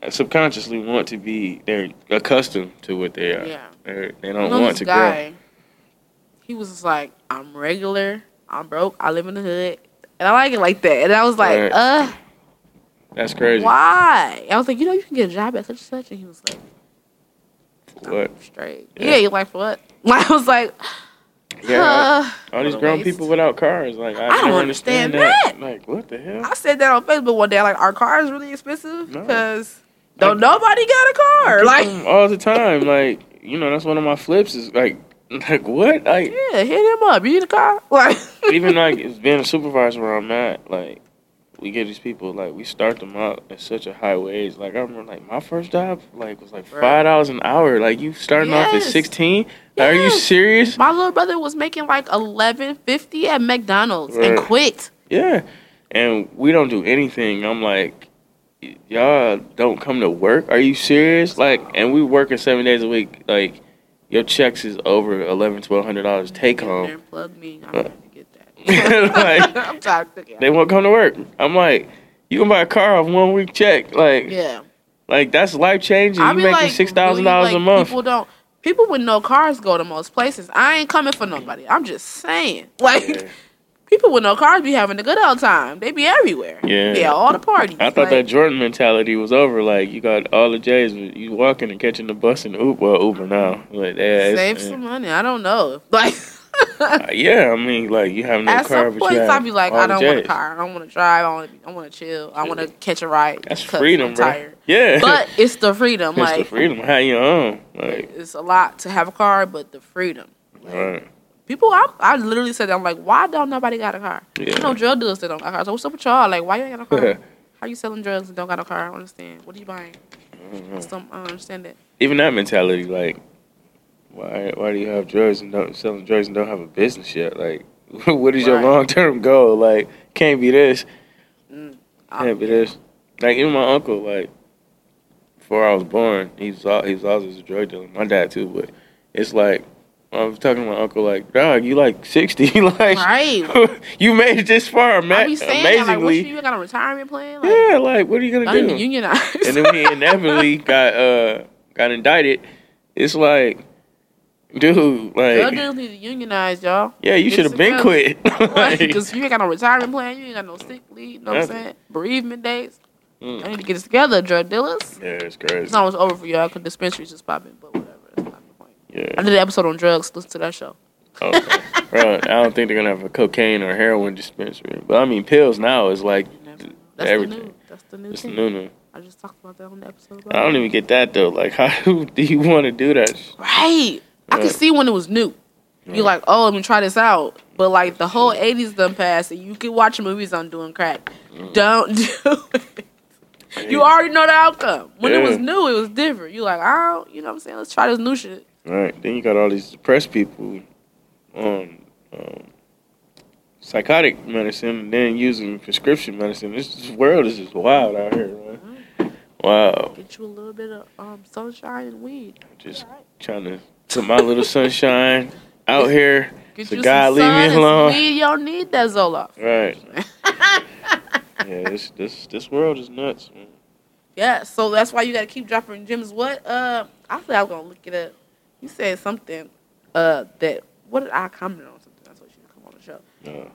uh, subconsciously want to be they're accustomed to what they are. Yeah. They're, they don't know want this to grow. He was just like, I'm regular. I'm broke. I live in the hood. And I like it like that. And I was like, Right. uh, That's crazy. why? I was like, you know, you can get a job at such and such. And he was like, What? Straight. Yeah. Yeah, you like what? I was like, Yeah. uh, all these grown people without cars, like I, I don't never understand that. Like what the hell? I said that on Facebook one day. Like, our car is really expensive No. because don't nobody got a car. Like, all the time, like you know, that's one of my flips. Is like, like what? Like yeah, hit him up. You need a car? Like, even like being a supervisor where I'm at, like we get these people like we start them out at such a high wage. Like I remember like my first job like was like five dollars an hour. Like you starting off at Yes. sixteen? Are you serious? my little brother was making like eleven fifty at McDonald's and quit. Yeah. And we don't do anything. I'm like, y- y'all don't come to work. Are you serious? Like, and we working seven days a week. Like, your checks is over eleven, twelve hundred dollars take home. plug me. Like, I'm of cooking. they won't come to work. I'm like, you can buy a car off one week check. Like, yeah. like that's life changing. You making like, six thousand dollars like, a month. People don't. People with no cars go to most places. I ain't coming for nobody. I'm just saying. Like Yeah. people with no cars be having a good old time. They be everywhere. Yeah. Yeah, all the parties. I thought Like, that Jordan mentality was over. Like you got all the J's, you walking and catching the bus and Uber. Well, Uber now. Like, yeah, save yeah. some money. I don't know. Like Uh, yeah, I mean, like you have no at car, some but point, you have I be like, I don't want a car. I don't want to drive. I want to. I want to chill. I want to catch a ride. That's freedom, bro. Yeah, But it's the freedom. it's like the freedom. How you own? Like, it's a lot to have a car, but the freedom. Like, right. People, I, I literally said, that, I'm like, why don't nobody got a car? Yeah. You know, drug dealers that don't got cars. So what's up with y'all? Like, why you ain't got a car? How you selling drugs and don't got a car? I don't understand. What are you buying? I don't. Some, I don't understand that. Even that mentality, like, why why do you have drugs and don't selling drugs and don't have a business yet? Like, what is your Right. long term goal? Like, can't be this. I- Can't be this. Like even my uncle, like before I was born, he's was al- always a drug dealer. My dad too, but it's like I was talking to my uncle, like, dog, you like sixty, like Right. you made it this far, ma- saying that, like, amazingly. you got a retirement plan? Like, yeah, like what are you gonna do? unionize. And then he inevitably got uh got indicted, it's like, dude, Drug like, dealers need to unionize, y'all. yeah, you should have been quit. Like, Because you ain't got no retirement plan, you ain't got no sick leave, You know what I'm saying? Bereavement days. Mm. I need to get this together, drug dealers. yeah, it's crazy. It's almost over for y'all because dispensaries just popping, but whatever. That's not the point. I did an episode on drugs. Listen to that show. Okay. Bro, I don't think they're gonna have a cocaine or heroin dispensary. But I mean, pills now is like. That's everything. the new. That's the new it's thing. new new. I just talked about that on the episode. I don't even get that though. Like, how do you want to do that? Right. I could see when it was new. You're like, oh, let me try this out. But like the whole '80s done passed, and you can watch movies on doing crack. Mm. Don't do it. You already know the outcome. When it was new, it was different. You like, oh, you know what I'm saying? Let's try this new shit. Right. Then you got all these depressed people on um, psychotic medicine, and then using prescription medicine. This, this world is just wild out here, man. Wow. Get you a little bit of um, sunshine and weed. Just trying to put my little sunshine out here. Get So God leave me alone. You don't need that Zoloft. Right. yeah. This this this world is nuts, man. Yeah, so that's why you got to keep dropping gems. What? Uh, I feel I was gonna look it up. You said something. Uh, that what did I comment on something? That's what you to come on the show. Uh,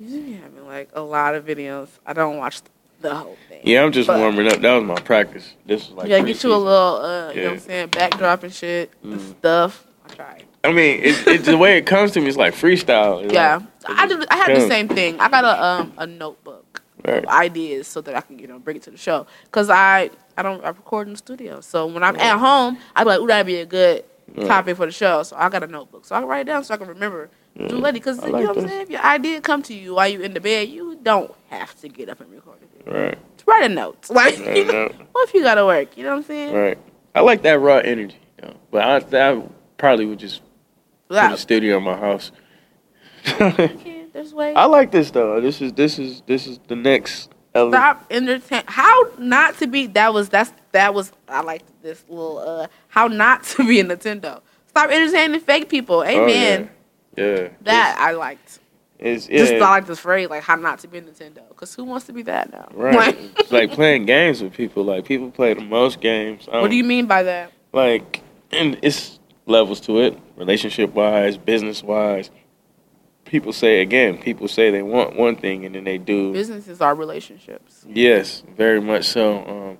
You be having like a lot of videos. I don't watch the whole thing. yeah, I'm just But- warming up. That was my practice. This was like. yeah, get you a little, uh, you know what I'm saying, backdrop and shit, the Mm. stuff. I tried. I mean, it's, it's the way it comes to me. It's like freestyle. It's Yeah, like- I did. I had the same thing. I got a um a notebook Right. of ideas so that I can you know bring it to the show. Cause I I don't I record in the studio, so when I'm at home, I be like, ooh, that'd be a good Right. topic for the show. So I got a notebook, so I can write it down so I can remember. Do lady, cause I you like know what I'm saying. If your idea come to you while you in the bed, you don't have to get up and record it. Right. Write a note. Like, Right, you know, no. what if you gotta work? You know what I'm saying? Right. I like that raw energy. You know? But I, I probably would just put Yeah. a studio in my house. Okay, There's ways. I like this though. This is this is this is the next element. Stop entertain. How not to be? That was that's that was. I liked this little. uh How not to be a Nintendo. Stop entertaining fake people. Oh, Amen. yeah. Yeah. That I liked. It's, it's Just yeah. I like this phrase, like how not to be Nintendo. Because who wants to be that now? Right. Like, it's like playing games with people. Like people play the most games. Um, what do you mean by that? like? And it's levels to it, relationship wise, business wise. People say again. People say they want one thing and then they do. Businesses are relationships. Yes, very much so. Um,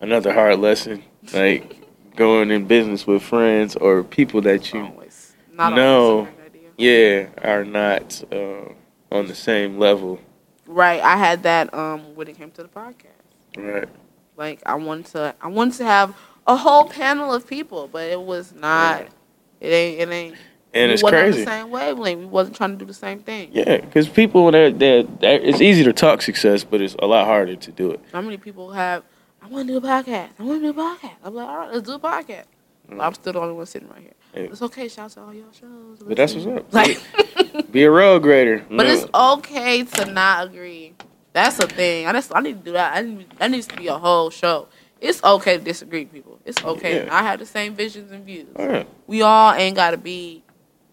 another hard lesson, like going in business with friends or people that you, Always. Not No. Always a great idea. yeah, are not uh, on the same level. Right. I had that um when it came to the podcast. Right. Like I wanted to I wanted to have a whole panel of people, but it was not Right. it ain't it ain't And we it's crazy. the same wavelength. We wasn't trying to do the same thing. Yeah, because people, they're, they're, they're, it's easy to talk success, but it's a lot harder to do it. How many people have I want to do a podcast. I want to do a podcast. I'm like, all right, let's do a podcast. But I'm still the only one sitting right here. Yeah. It's okay. Shout out to all y'all shows. But that's what's up. Like, Be a road grader. but No. it's okay to not agree. That's a thing. I just I need to do that. I need, that needs to be a whole show. It's okay to disagree, people. It's okay. Yeah. I have the same visions and views. Right. We all ain't gotta be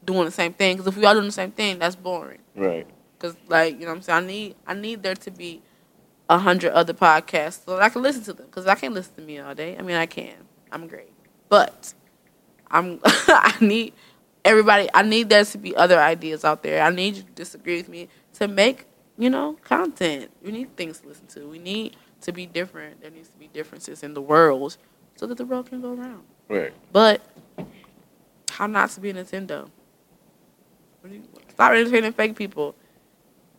doing the same thing. Because if we all doing the same thing, that's boring. Right. Cause like you know what I'm saying, I need I need there to be a hundred other podcasts so that I can listen to them. Cause I can't listen to me all day. I mean I can. I'm great, but I'm I need everybody. I need there to be other ideas out there. I need you to disagree with me to make you know content. We need things to listen to. We need to be different. There needs to be differences in the world so that the world can go around. Right. But how not to be a Nintendo? What do you- Stop entertaining fake people.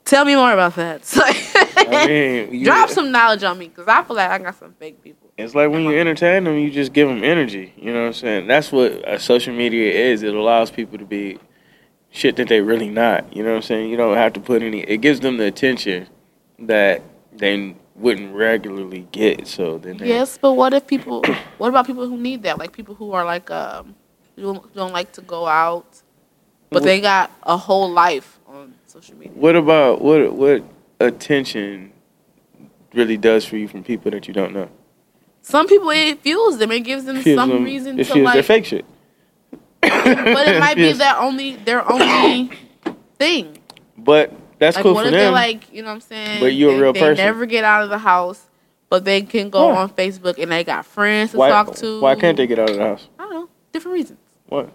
Tell me more about that. I mean, Drop some knowledge on me because I feel like I got some fake people. It's like when you entertain them, you just give them energy. You know what I'm saying? That's what uh, social media is. It allows people to be shit that they really not. You know what I'm saying? You don't have to put any. It gives them the attention that they wouldn't regularly get. So then, they, Yes, but what if people? What about people who need that? Like people who are like um, don't, don't like to go out, but they got a whole life on social media. What about what what attention really does for you from people that you don't know? Some people it fuels them. It gives them Fuels some them- reason it to fuels their fake shit. But it might be their only their only thing. But that's Like, cool what for if they're them. like, you know what I'm saying? But you're a they, real they person. never get out of the house, but they can go Yeah. on Facebook and they got friends to why, talk to. why can't they get out of the house? I don't know. Different reasons. What?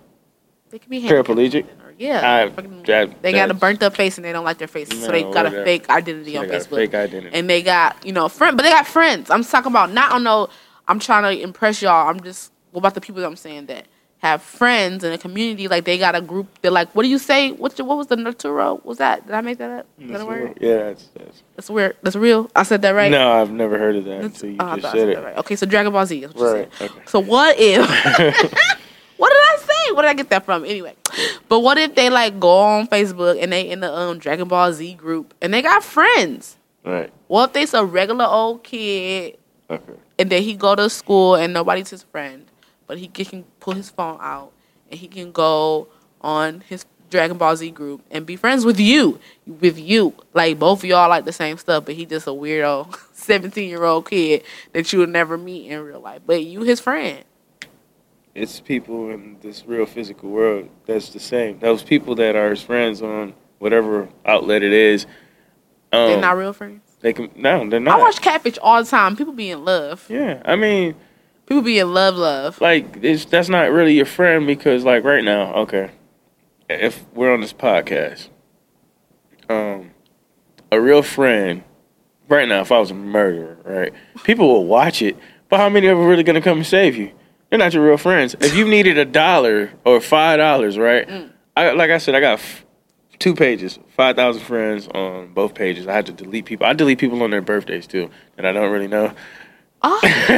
They can be Paraplegic? Yeah. I- fucking- that- they got a burnt up face and they don't like their faces, so they got a fake identity They on got a Facebook. fake identity. And they got, you know, friend, but they got friends. I'm talking about not on no. I'm trying to impress y'all. I'm just what about the people that I'm saying that have friends in a community. Like they got a group. They're like, what do you say? What what was the Naturo? Was that? Did I make that up? Is that a word? Yeah, that's, that's That's weird. That's real. I said that right. no, I've never heard of that That's- until you oh, just said that it. right. Okay, so Dragon Ball Z. Is what you Right. said. Okay. So what if? what did I say? Where did I get that from? Anyway, but what if they like go on Facebook and they in the um Dragon Ball Z group and they got friends? Right. What if they's a regular old kid Okay. and then he go to school and nobody's his friend, but he can pull his phone out and he can go on his Dragon Ball Z group and be friends with you, with you. Like both of y'all like the same stuff, but he just a weirdo seventeen year old kid that you would never meet in real life, but you his friend. It's people in this real physical world that's the same. Those people that are his friends on whatever outlet it is. Um, They're not real friends. They can no, they're not. I watch Catfish all the time. People be in love. yeah, I mean, People be in love, love. like it's that's not really your friend because like right now, okay, if we're on this podcast, um, a real friend, right now, if I was a murderer, right, people will watch it, but how many of them are really gonna come and save you? They're not your real friends. If you needed a dollar or five dollars, right? Mm. I like I said, I got f- two pages, five thousand friends on both pages. I had to delete people. I delete people on their birthdays too, and I don't really know Oh, because.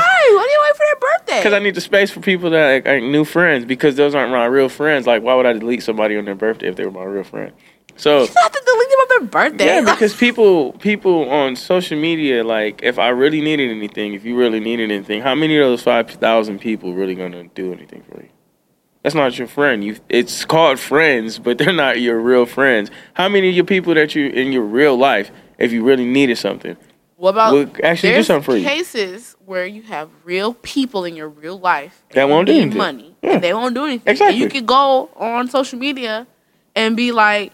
why? Why do you wait for their birthday? Because I need the space for people that like, are new friends because those aren't my real friends. Like, why would I delete somebody on their birthday if they were my real friend? So, you have to delete them on their birthday. yeah, because people people on social media, like, if I really needed anything, if you really needed anything, how many of those five thousand people really gonna do anything for you? That's not your friend. You, it's called friends, but they're not your real friends. How many of your people that you in your real life, if you really needed something, What about would actually do something for you? cases where you have real people in your real life That won't do anything. money Yeah. and they won't do anything. Exactly. And you can go on social media and be like,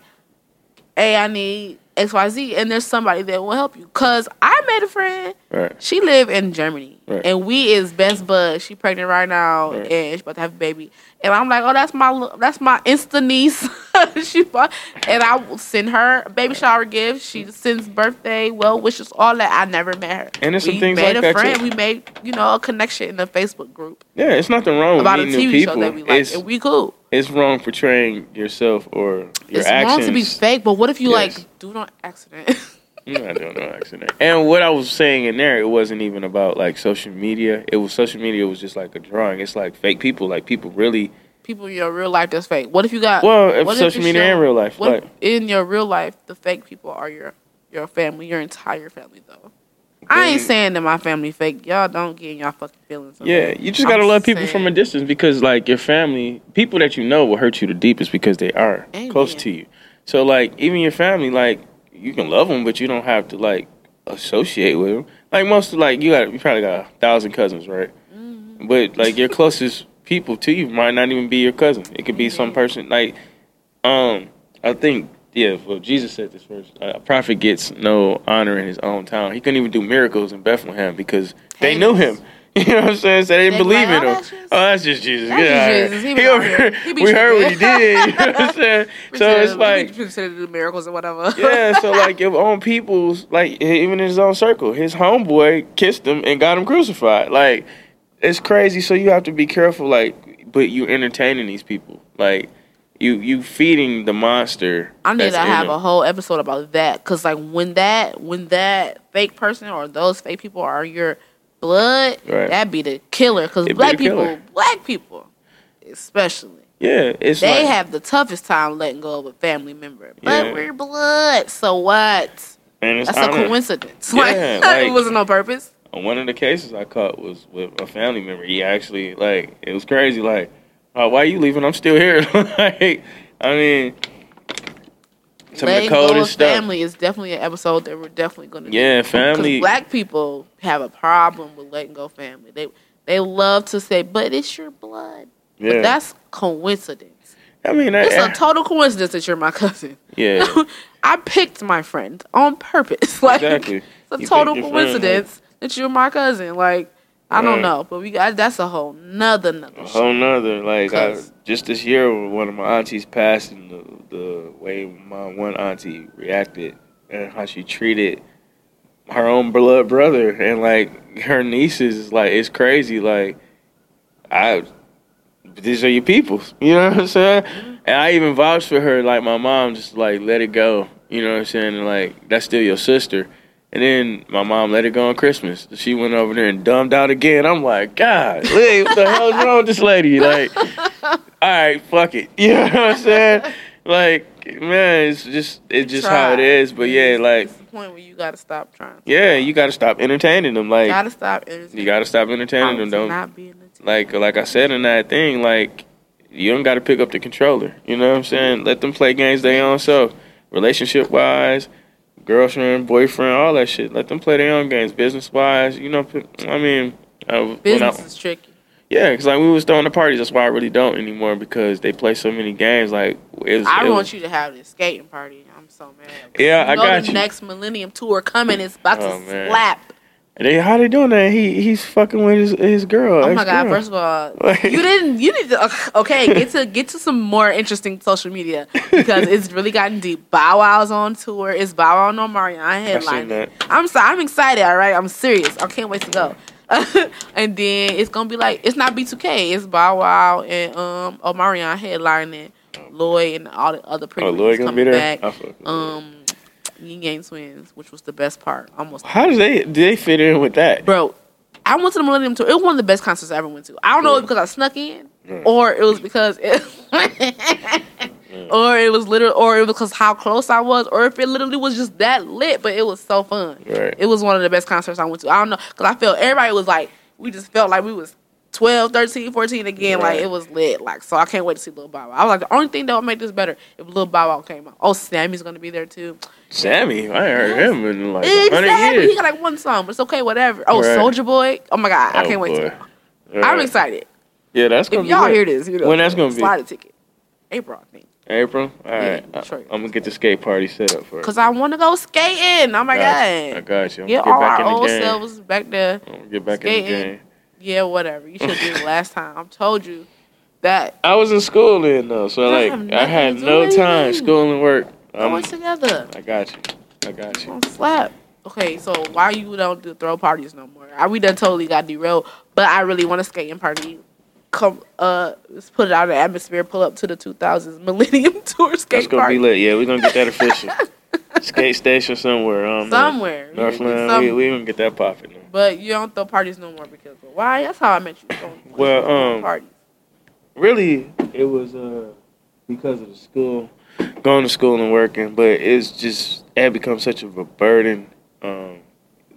"Hey, I need X, Y, Z," and there's somebody that will help you. Cause I made a friend. Right? She live in Germany, Right. and we is best buds. She pregnant right now, Right. and she about to have a baby. And I'm like, oh, that's my that's my insta niece. she bought, and I will send her a baby shower gift. She sends birthday well wishes, all that. I never met her. And there's some we things made like a that, friend. too. We made you know a connection in the Facebook group Yeah, it's nothing wrong with about a TV show people. that we like, it's, and we cool. it's wrong portraying yourself or your it's actions. wrong to be fake, but what if you Yes. like do it on accident? You're not doing no accident. And what I was saying in there, it wasn't even about like social media. It was social media was just like a drawing. It's like fake people. Like people really. People in your real life that's fake. What if you got Well, if social it's media your- and real life, What like- in your real life the fake people are your your family, your entire family though? I ain't saying that my family fake. Y'all don't get in y'all fucking feelings. Yeah, you just gotta I'm love people saying- from a distance because like your family, people that you know will hurt you the deepest because they are Amen. close to you. So like even your family, like you can love them, but you don't have to like associate with them. Like most of like you got you probably got a thousand cousins, right? Mm-hmm. But like your closest people to you might not even be your cousin. It could be some person like um I think yeah, well Jesus said this first. A prophet gets no honor in his own town. He couldn't even do miracles in Bethlehem because they knew him. You know what I'm saying? So they didn't believe like, in "Oh, him. oh, that's just Jesus. That's Get just Jesus. He He over. He We heard what he did. You know what I'm saying? so it's like do miracles or whatever. yeah, so like your own people's like even in his own circle, his homeboy kissed him and got him crucified. Like it's crazy. So you have to be careful. Like, but you entertaining these people. Like you you feeding the monster. I need to have them. a whole episode about that because like when that when that fake person or those fake people are your blood, Right. that'd be the killer. Because black people, killer. black people, especially. Yeah, it's They like, have the toughest time letting go of a family member. But Yeah. we're blood, so what? and it's That's a coincidence. Yeah, like, like- it wasn't on purpose. One of the cases I caught was with a family member. He actually like it was crazy. Like, oh, why you leaving? I'm still here. like, I mean, some of the Letting go of coldest stuff. family is definitely an episode that we're definitely going to Yeah, Because family. black people have a problem with letting go family. They they love to say, but it's your blood. yeah, But that's coincidence. I mean, I, It's I- a total coincidence that you're my cousin. yeah, I picked my friend on purpose. Like exactly. it's a You total your friend, coincidence that you're my cousin. Like I don't know, but we got that's a whole nother nother. A whole nother like I, just this year, one of my aunties passed, and the the way my one auntie reacted and how she treated her own blood brother and like her nieces is like it's crazy. Like I these are your peoples. You know what I'm saying? Mm-hmm. And I even vouched for her, like my mom, just like let it go. You know what I'm saying? And like that's still your sister. And then my mom let it go on Christmas. She went over there and dumbed out again. I'm like, God, Lee, what the hell's wrong with this lady? Like, all right, fuck it. You know what I'm saying? Like, man, it's just it's just how it is. But yeah, like, it's the point where you gotta stop trying. yeah, you got to stop entertaining them. You Like, gotta stop. entertaining you got to stop entertaining them. Don't Not entertained. like like I said in that thing, like you don't got to pick up the controller. You know what I'm saying? Let them play games they own So relationship wise, girlfriend, boyfriend, all that shit. Let them play their own games, business wise. You know, I mean, I- business is tricky. yeah, because like we was throwing the parties. That's why I really don't anymore because they play so many games. Like was, I want was- you to have this skating party. I'm so mad. Yeah, you I know got the you. next Millennium Tour coming. It's about Oh, to man. slap. They how they doing that? He he's fucking with his his girl. Oh my god! ex-girl. First of all, Like- you didn't. You need to. Okay, get to get to some more interesting social media because it's really gotten deep. Bow Wow's on tour. It's Bow Wow I seen headlining. I'm sorry. I'm excited. All right. I'm serious. I can't wait to go. and then it's gonna be like it's not B2K. It's Bow Wow and um Omarion headlining. Lloyd and all the other pretty Oh, Lloyd gonna be there. back. Um, Ying Yang Twins, which was the best part. Almost How does they do they fit in with that? bro. I went to the Millennium Tour. It was one of the best concerts I ever went to. I don't know if because I snuck in, Yeah. or it was because it, or it was literally, or it was because how close I was, or if it literally was just that lit. But it was so fun. Right. It was one of the best concerts I went to. I don't know because I felt everybody was like, we just felt like we was 12, 13, 14 again. Like it was lit. Like so, I can't wait to see Lil Bow Wow. I was like, the only thing that would make this better if Lil Bow Wow came out. Oh, Sammie's gonna be there too. Sammie, I heard him in like Exactly. hundred He got like one song, but it's okay, whatever. Oh, Right. Soulja Boy. Oh my god, I Oh, can't wait boy. to. All I'm excited. Yeah, that's gonna If be y'all lit. hear this, you know, When that's gonna be? slide a ticket. April, I think. April. All Yeah, right, I. I'm gonna get the skate party set up for. it. Cause I want to go skating. Oh my god. I got you. I'm Get gonna all get back our in the old game. selves back there. Get back in the game. Yeah, whatever. You should do it last time. I told you that. I was in school then though, so like I had no time. School and work. Go Um, together. I got you. I got you. Don't slap. Okay, so why you don't do throw parties no more? I, we done totally got derailed, but I really want a skating party. Come, uh, let's put it out in the atmosphere. Pull up to the 2000s Millennium Tour skate That's gonna party be lit. Yeah, we're gonna get that official. Skate station somewhere. Um, somewhere. Northland. Some- We we gonna get that popping. but you don't throw parties no more because of why? That's how I met you. Throwing Well, throwing um, parties. really it was uh because of the school going to school and working but it's just it becomes such of a burden um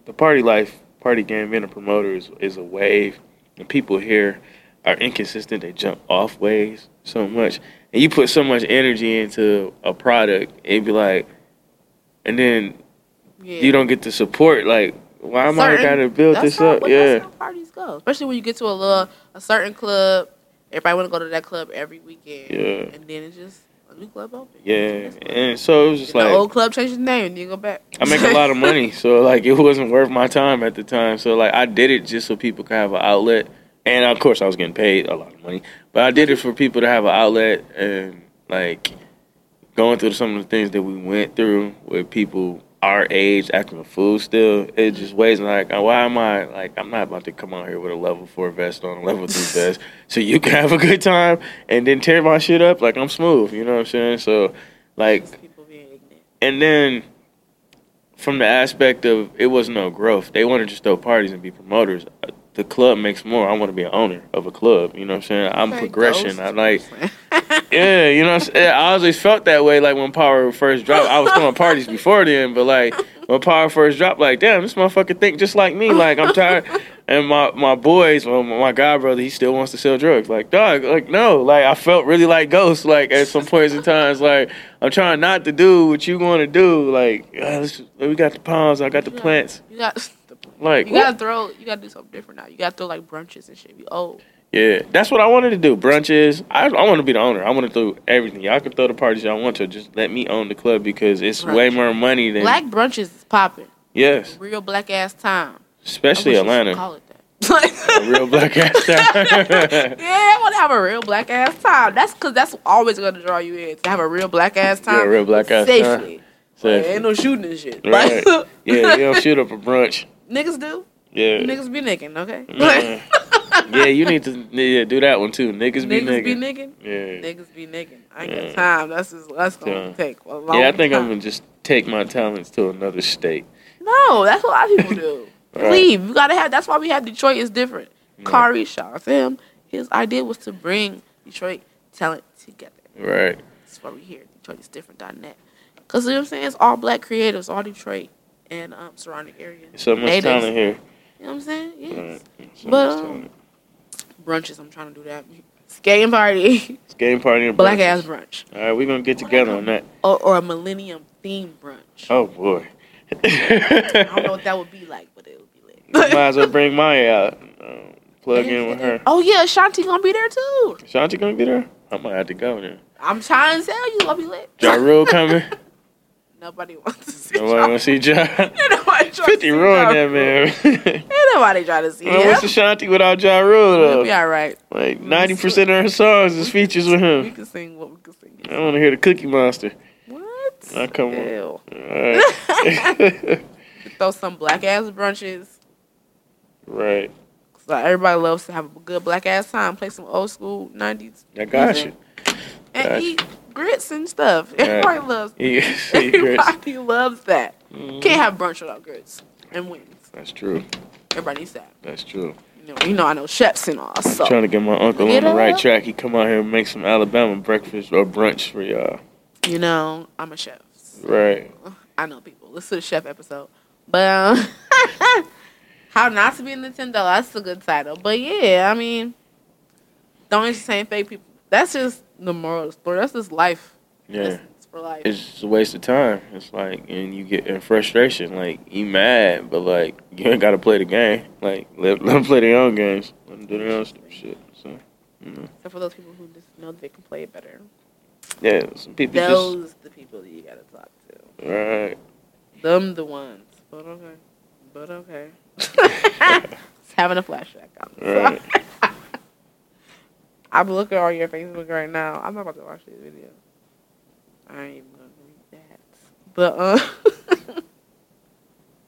the party life party game being a promoter is, is a wave and people here are inconsistent they jump off waves so much and you put so much energy into a product it'd be like and then Yeah. you don't get the support like why am i Certain- gotta build this how, up yeah That's how parties go, especially when you get to a little a certain club. Everybody want to go to that club every weekend. Yeah. And then it's just new club open. yeah and so it was just the like old club changed its name and you go back. I make a lot of money, so like it wasn't worth my time at the time. So like I did it just so people could have an outlet, and of course I was getting paid a lot of money, but I did it for people to have an outlet and like going through some of the things that we went through with people our age acting a fool still. It just ways like why am I like I'm not about to come out here with a level four vest on, a level three vest, so you can have a good time and then tear my shit up. Like I'm smooth, you know what I'm saying? So like People being ignorant. and then from the aspect of it was no growth. They want to just throw parties and be promoters. Uh, The club makes more. I want to be an owner of a club. You know what I'm saying? I'm Okay, progression. ghost. I like, yeah, you know. What I'm saying? I always felt that way. Like when Power first dropped, I was throwing parties before then, but like when Power first dropped, like damn, this motherfucker think just like me. Like I'm tired. And my my boys, well, my god brother, he still wants to sell drugs. Like dog, like no, like I felt really like Ghost. Like at some points in times, like I'm trying not to do what you want to do. Like let's, we got the palms, I got the plants. You got Like you gotta throw you gotta do something different now. You gotta throw like brunches and shit. You old. Yeah, that's what I wanted to do. Brunches. I I want to be the owner. I want to do everything. Y'all can throw the parties y'all want to. Just let me own the club because it's way more money than Black brunches is popping. yes, Real black ass time. especially I wish we should Atlanta. Call it that. A real black ass time. yeah, I want to have a real black ass time. That's because that's always gonna draw you in to have a real black ass time. Yeah, real black ass time. safely. Safely. Like, ain't no shooting and shit. Right. Yeah, you don't shoot up a brunch. Niggas do. Yeah. Niggas be nicking, okay? Man. yeah, you need to yeah, do that one too. Niggas, be Niggas be niggas. nigga. Yeah. Niggas be nigga. I ain't Yeah. got time. That's just that's gonna Yeah. take a long Yeah, I think I'm time. gonna just take my talents to another state. No, that's what a lot of people do. Right. Leave. You gotta have. That's why we have Detroit is different. Yeah. Khary, shout out to him. His idea was to bring Detroit talent together. Right. That's why we here. Detroit is different.net. Cause you know what I'm saying? It's all black creators, all Detroit and um, surrounding areas. So much Natives. talent here. You know what I'm saying? Yes. Right. So But, um. Brunches. I'm trying to do that. Skating party. It's game party and black brunches. ass brunch. All right, we're gonna get together on that. Or, or a millennium theme brunch. Oh boy. I don't know what that would be like, but it would be lit. Might as well bring Maya out. Um, plug in with her. Oh yeah, Shanti gonna be there too. Shanti gonna be there? I might have to go then. I'm trying to tell you, gonna be lit. Ja Rule coming? Nobody wants to see. Nobody wants to see. Ain't nobody trying to 50 see ruined that man. Ain't nobody trying to see Well, him. what's the Shanti without Ja Rule We'll be all right. Like 90% of her songs is features with him. We can sing what we can sing. I wanna hear the Cookie Monster. What? I come on. Ew. Alright. Throw some black ass brunches. right. So everybody loves to have a good black ass time. Play some old school '90s I got you. and Gotcha. eat grits and stuff. Everybody loves. Yeah, see, Chris. Everybody loves that. Mhm. Can't have brunch without grits and wings. That's true. Everybody needs that. That's true. You know, you know I know chefs and all. So I'm Trying to get my uncle Get on the right up. track. He come out here and make some Alabama breakfast or brunch for y'all. you know I'm a chef. Right. I know people. Listen to the chef episode. But um, how not to be a Nintendo? That's a good title. But yeah, I mean, don't entertain fake people. That's just the moral of the story. That's just life. Yeah. That's, it's for life. It's just a waste of time. It's like, and you get in frustration. Like, you mad, but like, you ain't got to play the game. Like, let, let them play their own games. Let them do their own stupid shit. So, you know. Except for those people who just know they can play it better. Yeah, some people Those the people that you gotta talk to. just. Right. Them the ones. But okay. But okay. Just having a flashback. I'm Right. I'm looking on your Facebook right now. I'm not about to watch this video. I ain't even gonna read that. But uh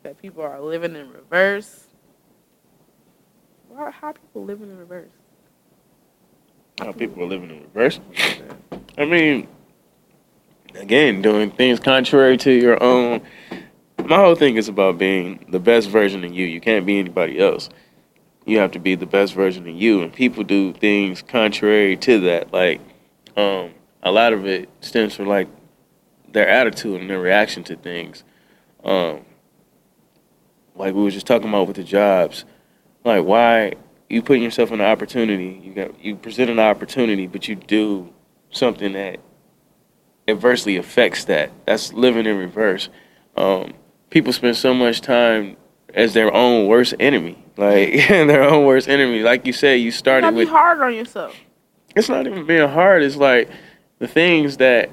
that people are living in reverse. Why how are people living in reverse? How people are living in reverse. I mean, again, doing things contrary to your own. My whole thing is about being the best version of you. You can't be anybody else. You have to be the best version of you, and people do things contrary to that. Like, um, a lot of it stems from like their attitude and their reaction to things. Um, like we were just talking about with the jobs. Like, why you putting yourself in an opportunity? You got you present an opportunity, but you do something that adversely affects that. That's living in reverse. Um, people spend so much time as their own worst enemy, like their own worst enemy. Like you said, you You started be with. hard on yourself. It's not even being hard. It's like the things that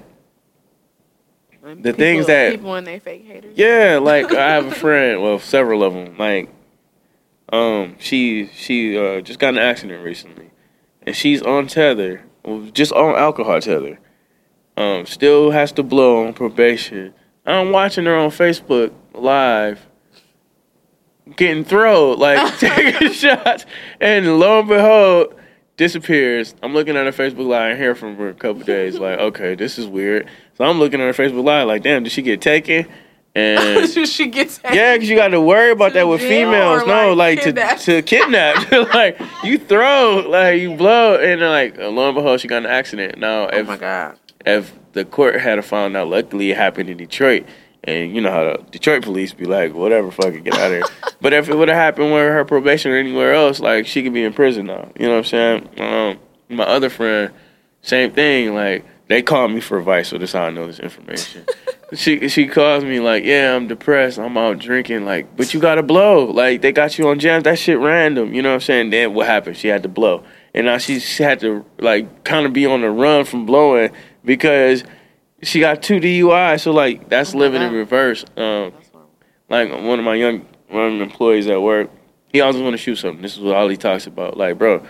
The things that- people and they fake haters. Yeah, like I have a friend, well, several of them. Like, um, she she uh, just got an accident recently, and she's on tether, just on alcohol tether. Um, still has to blow on probation. I'm watching her on Facebook live, getting thrown, like taking shots, and lo and behold, disappears. I'm looking at her Facebook live and hear from her a couple days. Like, okay, this is weird. So I'm looking at her Facebook live, like, damn, did she get taken? And she gets yeah, because you got to worry about that with females. No, like, like, to to kidnap. like you throw, like you blow, and then, like lo and behold, she got an accident. Now, Oh if my god. if the court had found out, luckily it happened in Detroit, and you know how the Detroit police be like, whatever, fuck it, get out of here. but if it would have happened where her probation or anywhere else, like she could be in prison now. You know what I'm saying? Um, my other friend, same thing. Like they called me for advice, so this how I know this information. she she calls me like, yeah, I'm depressed. I'm out drinking. Like, but you gotta blow. Like they got you on jams. That shit random. You know what I'm saying? Then what happened? She had to blow, and now she, she had to like kind of be on the run from blowing because she got two DUI. So like that's Oh my living in reverse. Um, like one of my young one the employees at work, he always want to shoot something. This is what all he talks about. Like, bro,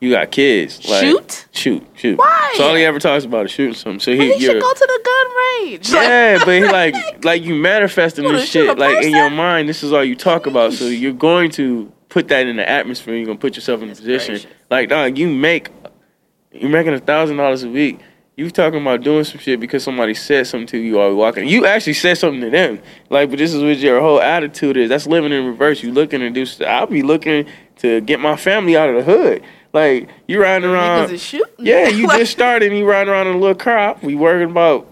you got kids. Like, Shoot? shoot, shoot. Why? So all he ever talks about is shooting something. So he, he should go to the gun range. yeah, but he like like you manifesting You this shit like in your mind. This is all you talk about. So you're going to put that in the atmosphere. You're gonna put yourself in a position. Like, dog, you make you're making a thousand dollars a week. You talking about doing some shit because somebody said something to you while you walking. You actually said something to them. Like, but this is what your whole attitude is. That's living in reverse. You looking to do stuff. I'll be looking to get my family out of the hood. Like, you riding around. Niggas is shooting. Yeah, you just started and you riding around in a little car. We working about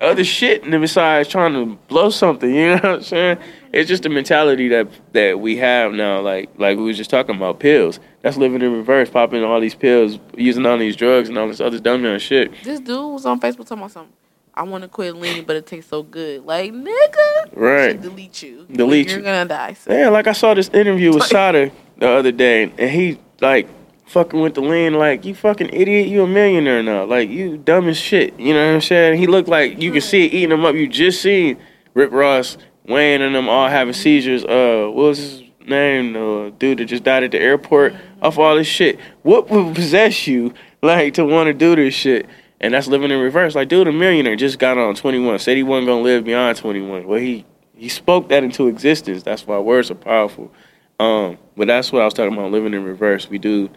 other shit and besides trying to blow something, you know what I'm saying? It's just the mentality that that we have now, like like we was just talking about pills. That's living in reverse, popping all these pills, using all these drugs and all this other dumb dumb shit. This dude was on Facebook talking about something. I want to quit leaning, but it tastes so good. Like nigga, Right. delete you. Delete you. You're you. gonna die. So. Yeah, like I saw this interview with Sada the other day and he like fucking with the lean like you fucking idiot, you a millionaire now. Like you dumb as shit. You know what I'm saying? He looked like you could see it eating him up. You just seen Rick Ross, Wayne and them all having seizures. Uh what was his name? The dude that just died at the airport off all this shit. What would possess you like to want to do this shit? And that's living in reverse. Like, dude, a millionaire just got on 21. Said he wasn't gonna live beyond 21. Well, he he spoke that into existence. That's why words are powerful. Um, but that's what I was talking about. Living in reverse. We do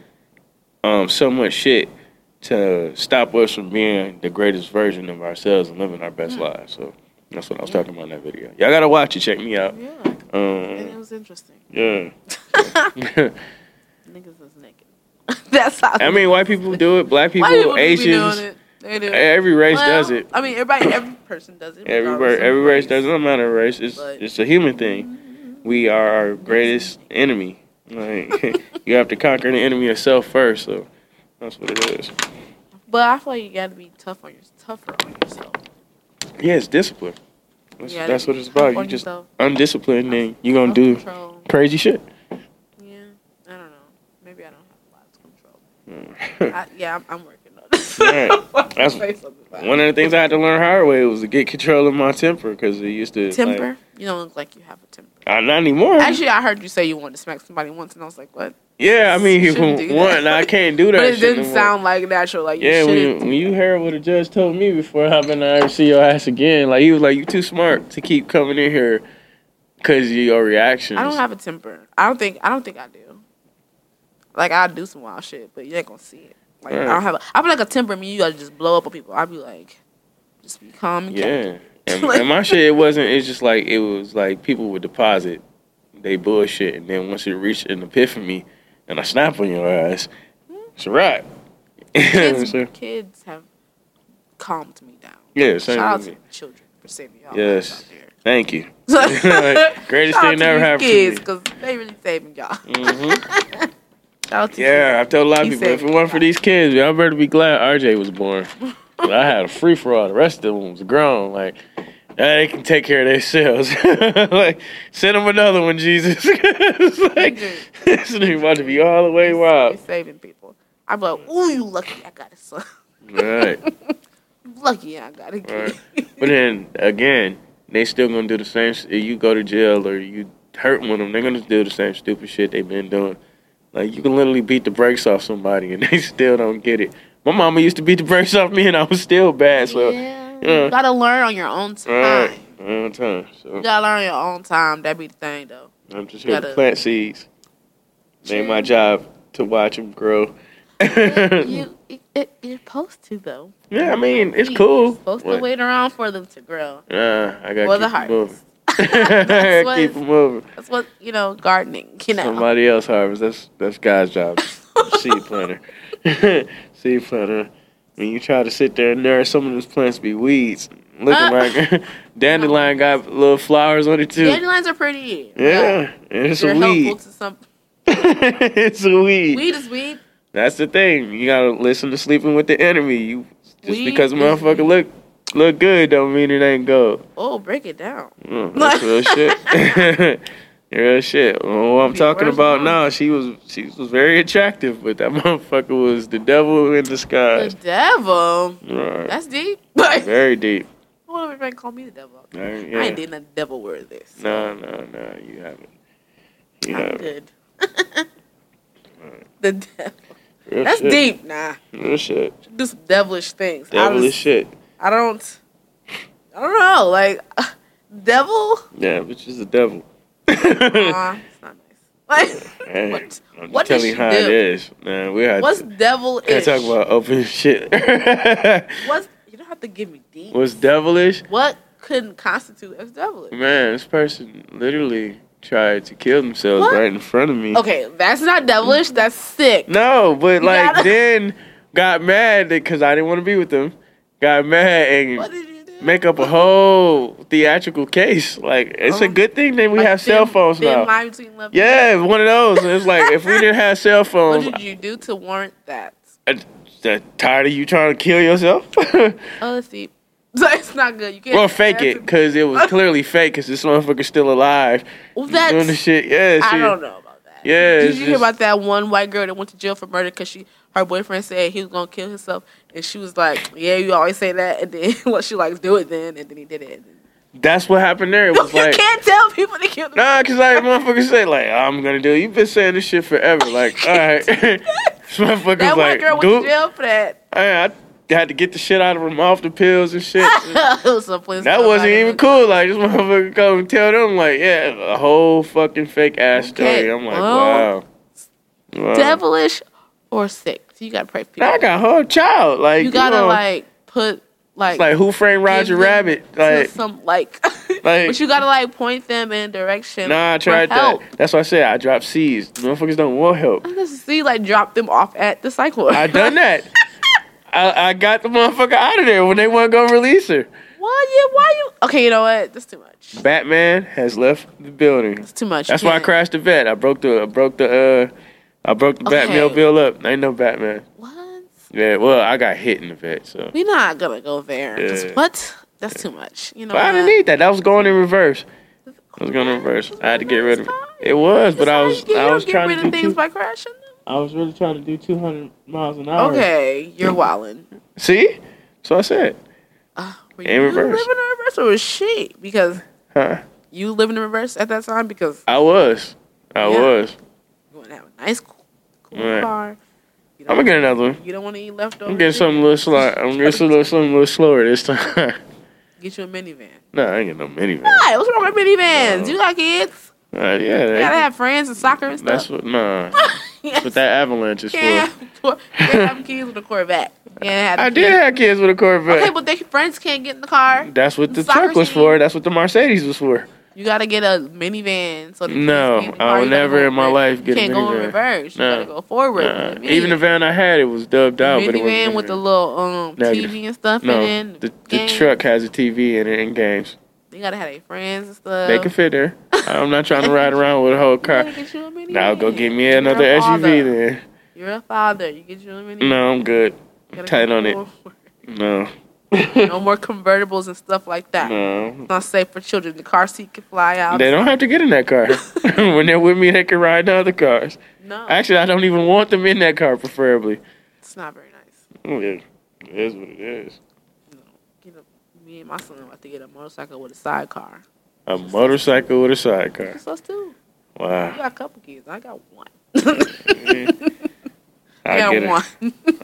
um so much shit to stop us from being the greatest version of ourselves and living our best lives. So that's what I was talking about in that video. Y'all gotta watch it. Check me out. Yeah, and it Um, was interesting. yeah. Niggas is naked. That's how. I mean, white people do it. Black people, people Asians. it. They do. Every race Well, does it. I mean, everybody, every person does it. Every every race does. It don't matter race. It's But- it's a human thing. We are our greatest enemy. Like you have to conquer the enemy yourself first. So that's what it is. But I feel like you got to be tough on your, tougher on yourself. Yeah, it's discipline. That's, You that's what it's about. You just yourself. undisciplined, then you're gonna do Self-control. crazy shit. Yeah, I don't know. Maybe I don't have a lot of control. Mm. I, yeah, I'm, I'm working. Right. That's Say something about it. One of the things I had to learn hard way was to get control of my temper because it used to like- temper. you don't look like you have a temper. Uh, not anymore. Actually, I heard you say you wanted to smack somebody once, and I was like, what? yeah, I mean, You if shouldn't do one, that. I can't do that. But it didn't sound like natural. Like you Yeah, when you, when you heard what the judge told me before, about I ever see your ass again? Like he was like, "You too smart to keep coming in here because of your reactions." I don't have a temper. I don't think. I don't think I do. Like I do some wild shit, but you ain't gonna see it. Like I don't have. A, I feel like a temper. Me, you gotta just blow up on people. I'd be like, just be calm and Yeah, and, Like- and my shit, it wasn't. It's just like it was like people would deposit they bullshit, and then once it reached an epiphany, and I snap on your ass, it's a wrap. Kids, So, kids have calmed me down. yeah, same Shout out to children for saving y'all Yes. lives out there. Thank you. Like, Greatest shout out thing to never these happened to kids me. because they really saving y'all. hmm to Yeah, I've told a lot of He people if it weren't for these kids, y'all better be glad RJ was born. I had a free for all. The rest of them was grown. Like they can take care of themselves. like send them another one, Jesus. it's like this nigga about to be all the way wild. saving people. I'm like, ooh, you lucky I got a son. Right, lucky I got a kid. right. But then again, they still gonna do the same. If you go to jail or you hurt one of them, they're gonna do the same stupid shit they've been doing. Like you can literally beat the brakes off somebody and they still don't get it. My mama used to beat the brakes off me and I was still bad. So yeah, yeah. you gotta learn on your own time. right, on time. So You gotta learn on your own time. That be the thing, though. I'm just here to plant seeds. Ain't my job to watch them grow. you, it, you're supposed to though. yeah, I mean it's You're cool. supposed What? to wait around for them to grow. Nah, I gotta Or the keep 'em moving. harvest. I gotta what keep is- 'em moving. That's what you know, gardening. You know, Somebody else harvest. That's that's God's job. Seed planter. Seed planter. When you try to sit there and nurse some of those plants be weeds. Looking Uh. like dandelion got little flowers on it too. dandelions are pretty. yeah, it's they're a weed. to some. it's a weed. Weed is weed. That's the thing. You gotta listen to sleeping with the enemy. You just Weed because a motherfucker weed. look look good don't mean it ain't gold. Oh, break it down. Mm, that's real shit. real shit. Well, what I'm talking about now, she was she was very attractive, but that motherfucker was the devil in disguise. The devil. Right. That's deep. Very deep. if everybody call me the devil? there? Right, I ain't did nothing devil word this. No, no, no. You haven't. You I'm haven't. good. the devil. Real That's shit. deep. Nah, Real shit. do some devilish things. Devilish was, shit. I don't. I don't know. Like devil. Yeah, which is the devil. Aw, it's not nice. Like, Hey, what? I'm what just did telling you she how do? it is. Man, we had What's to, devilish? talk about open shit. What's you don't have to give me deep. What's devilish? what couldn't constitute as devilish? Man, this person literally tried to kill themselves What? right in front of me. Okay, that's not devilish. That's sick. No, but You like gotta- then got mad because I didn't want to be with them. Got mad and What did you do? make up a whole theatrical case. Like it's a Oh. good thing that we Like have thin- cell phones now. Yeah, one of those. And It's like if we didn't have cell phones. What did you do to warrant that? I, I- tired of you trying to kill yourself. Oh, let's see. So it's not good. You can't. well, fake it because it was clearly fake because this motherfucker's still alive. Well, that's, doing the shit. Yeah, I she- don't know about that. Yeah, Did you hear about that one white girl that went to jail for murder because she her boyfriend said he was gonna kill himself, and she was like, "Yeah, you always say that," and then what she like do it then, and then he did it. That's what happened there. It you was like. can't tell people to kill. Nah, cause like motherfuckers say like I'm gonna do. it. You've been saying this shit forever. Like, all right, this motherfuckers that like, girl went to jail for that. I, I had to get the shit out of them off the pills and shit. that wasn't even cool. Like this motherfucker come and tell them like, yeah, a whole fucking fake ass Okay, story. I'm like, well, wow. wow. devilish or. So you gotta pray for people. I got a whole child. Like you gotta know, like put like it's like who framed Roger Rabbit? Like, some like, like but you gotta like point them in direction. nah, I tried that. That's why I said I dropped seeds. Motherfuckers don't want help. I just see, like drop them off at the cycle. I done that. I, I got the motherfucker out of there when they weren't gonna release her. Why you? Why you? Okay, you know what? That's too much. Batman has left the building. It's too much. That's why I crashed the vet. I broke the I broke the uh I broke the Okay. Batmobile up. Ain't no Batman. What? Yeah, well I got hit in the vet, so We're not gonna go there. Yeah. What? That's too much. You know. I didn't need that. That was going in reverse. I was going in reverse. I had to get rid of it. It was, but I was you get, I was trying rid to of do things two, by crashing. them. I was really trying to do 200 miles an hour. Okay, you're wilding. See? So I said, Uh, were In you reverse. living in reverse, or was she? Because huh? you living in reverse at that time because I was. I Yeah. was. you want to have a nice, Right. car. I'm gonna get another one. you don't want to eat leftovers. I'm getting something a little slow. I'm getting something a little, something a little slower this time. Get you a minivan. no, I ain't getting no minivan. Why? What's wrong with minivans? No. You got kids. Uh, yeah, You they- gotta have friends and soccer and stuff. that's what. Nah, yes. that's what that avalanche is Can't for. have, can't have kids with a Corvette. Can't have I kids. did have kids with a Corvette. Okay, but their friends can't get in the car. that's what the Soccer truck was team. for. That's what the Mercedes was for. You gotta get a minivan. So No, can get in the I will never in my life get a You can't go in minivan. reverse. You No. gotta go forward. Nah, even the van I had, it was dubbed out, but it minivan with the little um Negative. TV and stuff no, in it. the, the truck has a TV in it in games. They gotta have their friends and stuff. they can fit there. I'm not trying to ride around with a whole car. you a. Now go get me another SUV father. then. You're a father. You get you a minivan. No, I'm good. Tight on it. No, No more convertibles and stuff like that. no. It's not safe for children. The car seat can fly out. They don't have to get in that car. when they're with me, they can ride the other cars. no, Actually, I don't even want them in that car, preferably. it's not very nice. Yeah. It is what it is. Me and my son about to get a motorcycle with a sidecar. A motorcycle with a sidecar. That's us too. Wow. You got a couple kids. I got one. I got get a, one.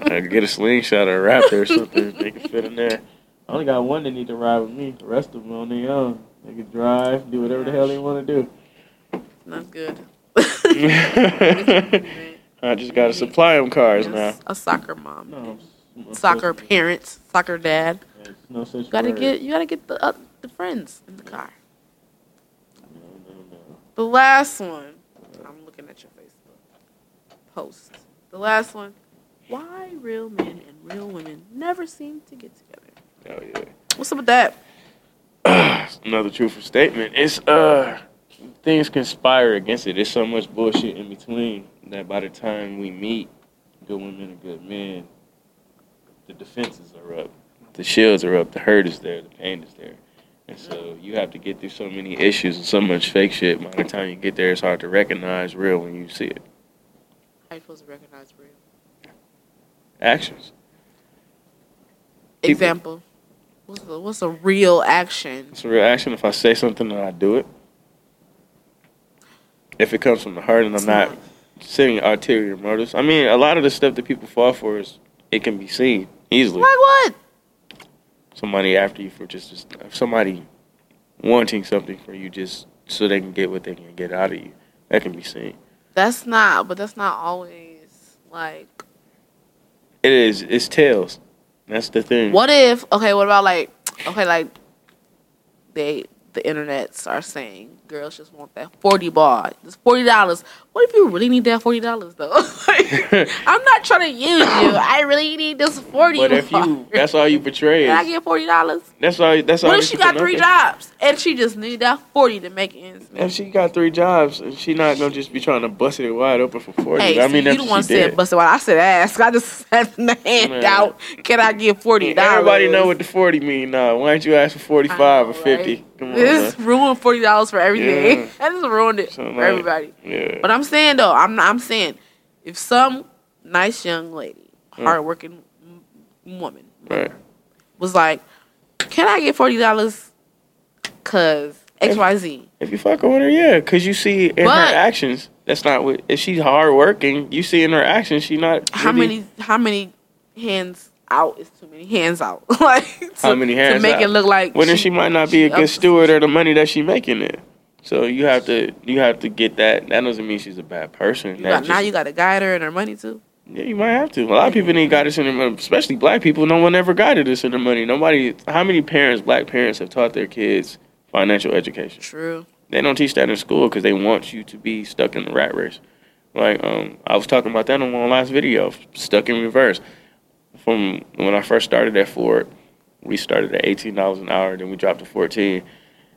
I get a slingshot or a raptor or something. They can fit in there. I only got one that need to ride with me. The rest of them on their own. They can drive, do whatever the hell they want to do. That's good. I just gotta supply them cars now. A soccer mom, No, soccer parents, soccer dad. There's no such You gotta word. get you gotta get the uh, the friends in the car. No, no, no. The last one. I'm looking at your Facebook post. The last one. Why real men and real women never seem to get together. Oh yeah. What's up with that? Another truthful statement. It's uh things conspire against it. There's so much bullshit in between that by the time we meet good women and good men, the defenses are up. The shields are up, the hurt is there, the pain is there. And so you have to get through so many issues and so much fake shit. By the time you get there, it's hard to recognize real when you see it. How you supposed to recognize real? Actions. People- Example. What's a, what's a real action? It's a real action. If I say something, and I do it. If it comes from the heart and I'm not seeing ulterior motives. I mean, a lot of the stuff that people fall for is it can be seen easily. Like what? Somebody after you for just, just somebody wanting something for you just so they can get what they can get out of you. That can be seen. That's not, but that's not always like. It is. It's tails. That's the thing. What if? Okay, what about like? Okay, like they the internets are saying girls just want that forty bar. It's forty dollars. What if you really need that forty dollars though? Like, I'm not trying to use you. I really need this forty. But if bar. you, that's all you portray. Can I get forty dollars? that's all. That's all. What if she got three jobs and she just need that forty to make ends meet? If she got three jobs, and she not gonna just be trying to bust it wide open for forty. Hey, I see, mean, you that's the one said did. busted. While I said ask, I just said the hand Man. out. Can I get forty dollars? Everybody know what the forty mean now. Why don't you ask for forty five or fifty? Come on, This man. ruined forty dollars for everything. Yeah. that just ruined it So, for like, everybody. Yeah. But I'm saying though, I'm I'm saying if some nice young lady, Mm. hardworking m- woman, right. was like, "Can I get forty dollars?" Cause X Y Z. If you fuck with her, yeah, because you see in But- her actions. That's not what. If she's hardworking, you see in her actions, she not. How really- many how many hands out is too many hands out? like to, How many hands to make out? it look like Well, then she might not be a good ups- steward of the money that she making it. So you have to you have to get that. That doesn't mean she's a bad person. You got, now you got to guide her and her money too. Yeah, you might have to. A lot of people need guidance in their money, especially black people. No one ever guided us in their money. Nobody. How many parents, black parents, have taught their kids financial education? True. They don't teach that in school because they want you to be stuck in the rat race. Like um, I was talking about that on my last video, stuck in reverse. From when I first started at Ford, we started at eighteen dollars an hour, then we dropped to fourteen,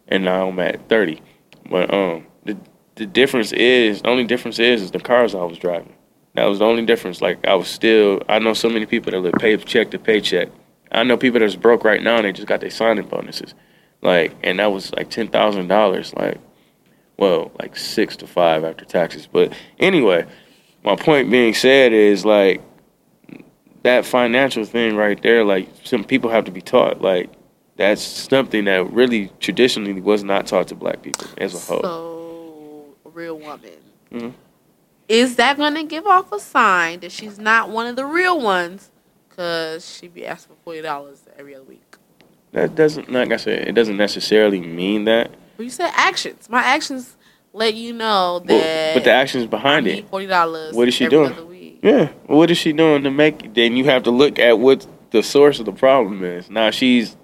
and now I'm at thirty. But um, the the difference is the only difference is is the cars I was driving. That was the only difference. Like I was still, I know so many people that live paycheck to paycheck. I know people that's broke right now and they just got their signing bonuses. Like, and that was like ten thousand dollars. Like, well, like six to five after taxes. But anyway, my point being said is like that financial thing right there. Like, some people have to be taught. Like, that's something that really traditionally was not taught to black people as a whole. So, real woman. Mhm. Is that going to give off a sign that she's not one of the real ones? Because she be asking for $40 every other week. That doesn't, like I said, it doesn't necessarily mean that. But you said actions. My actions let you know that. But, but the actions behind it. $40 What is she every doing? Yeah. What is she doing to make? Then you have to look at what the source of the problem is. Now she's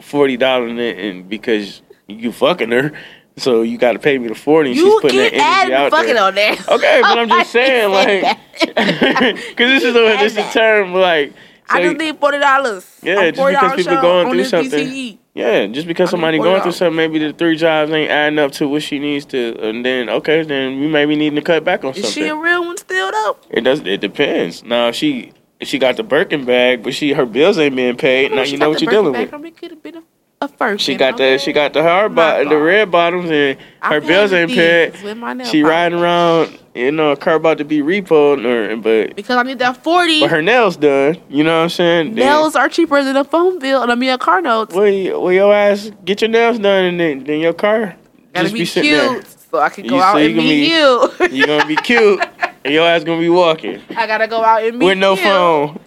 forty dollars in it, and because you fucking her, so you got to pay me the forty. and You she's putting that energy adding out fucking there. on there. Okay, but I'm just saying, like, because this is a this is a term like. I so- just need forty dollars. Yeah, just because people going through something. E. Yeah, just because I somebody going through something, maybe the three jobs ain't adding up to what she needs to, and then okay, then we may be needing to cut back on Is something. she a real one still though? It does. It depends. Now she she got the Birkin bag, but she her bills ain't being paid. Now you know what you're Birkin dealing bag. with. I mean, could have been a, a first. She got the she got the hard bottom, the red bottoms, and I her bills ain't paid. with my nail She riding around, you know, a car about to be repoed, or but because I need that forty. but her nails done. You know what I'm saying? Then- nails are cheaper than a phone bill and I mean a car note. Well, you- well, your ass get your nails done, and then, then your car Gotta just be, be, cute sitting there. so I can go You- out so and meet be- you. You gonna be cute, and your ass gonna be walking I gotta go out and meet with no you. phone.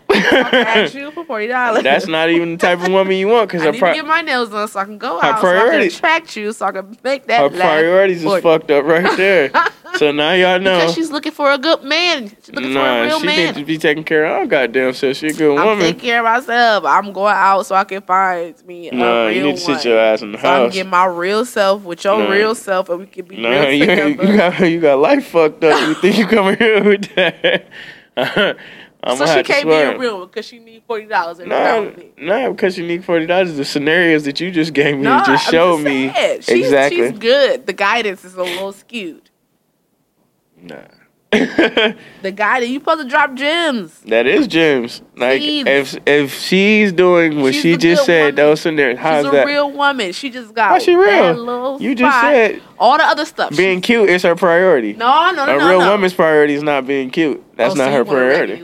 You for forty dollars. That's not even the type of woman you want, because I her need pri- to get my nails done so I can go her out. So I can attract you so I can make that. her priorities is fucked up right there. so now y'all know. Because she's looking for a good man. She's looking for a Nah, real she man. needs to be taken care of. Oh, goddamn, so she a good I'm woman. taking care of myself. I'm going out so I can find me a Nah, you need to one. sit your ass in the so I can get my real self with your Nah. real self, and we can be Nah, real you, you got you got life fucked up. You think you coming here with that? Uh-huh. I'm so she can't be a real one because she need forty dollars nah, nah, because she need forty dollars. The scenarios that you just gave me No, just I'm showed just me. She's, exactly. She's good. The guidance is a little skewed. Nah. The guy that you supposed to drop gems. that is James. Like if if she's doing what She's she just said, woman. those scenarios. How's She's a that? real woman. She just got How's she real? You just said all the other stuff. being cute is her priority. no, no, no, a no, real no. woman's priority is not being cute. That's Oh, not so her priority.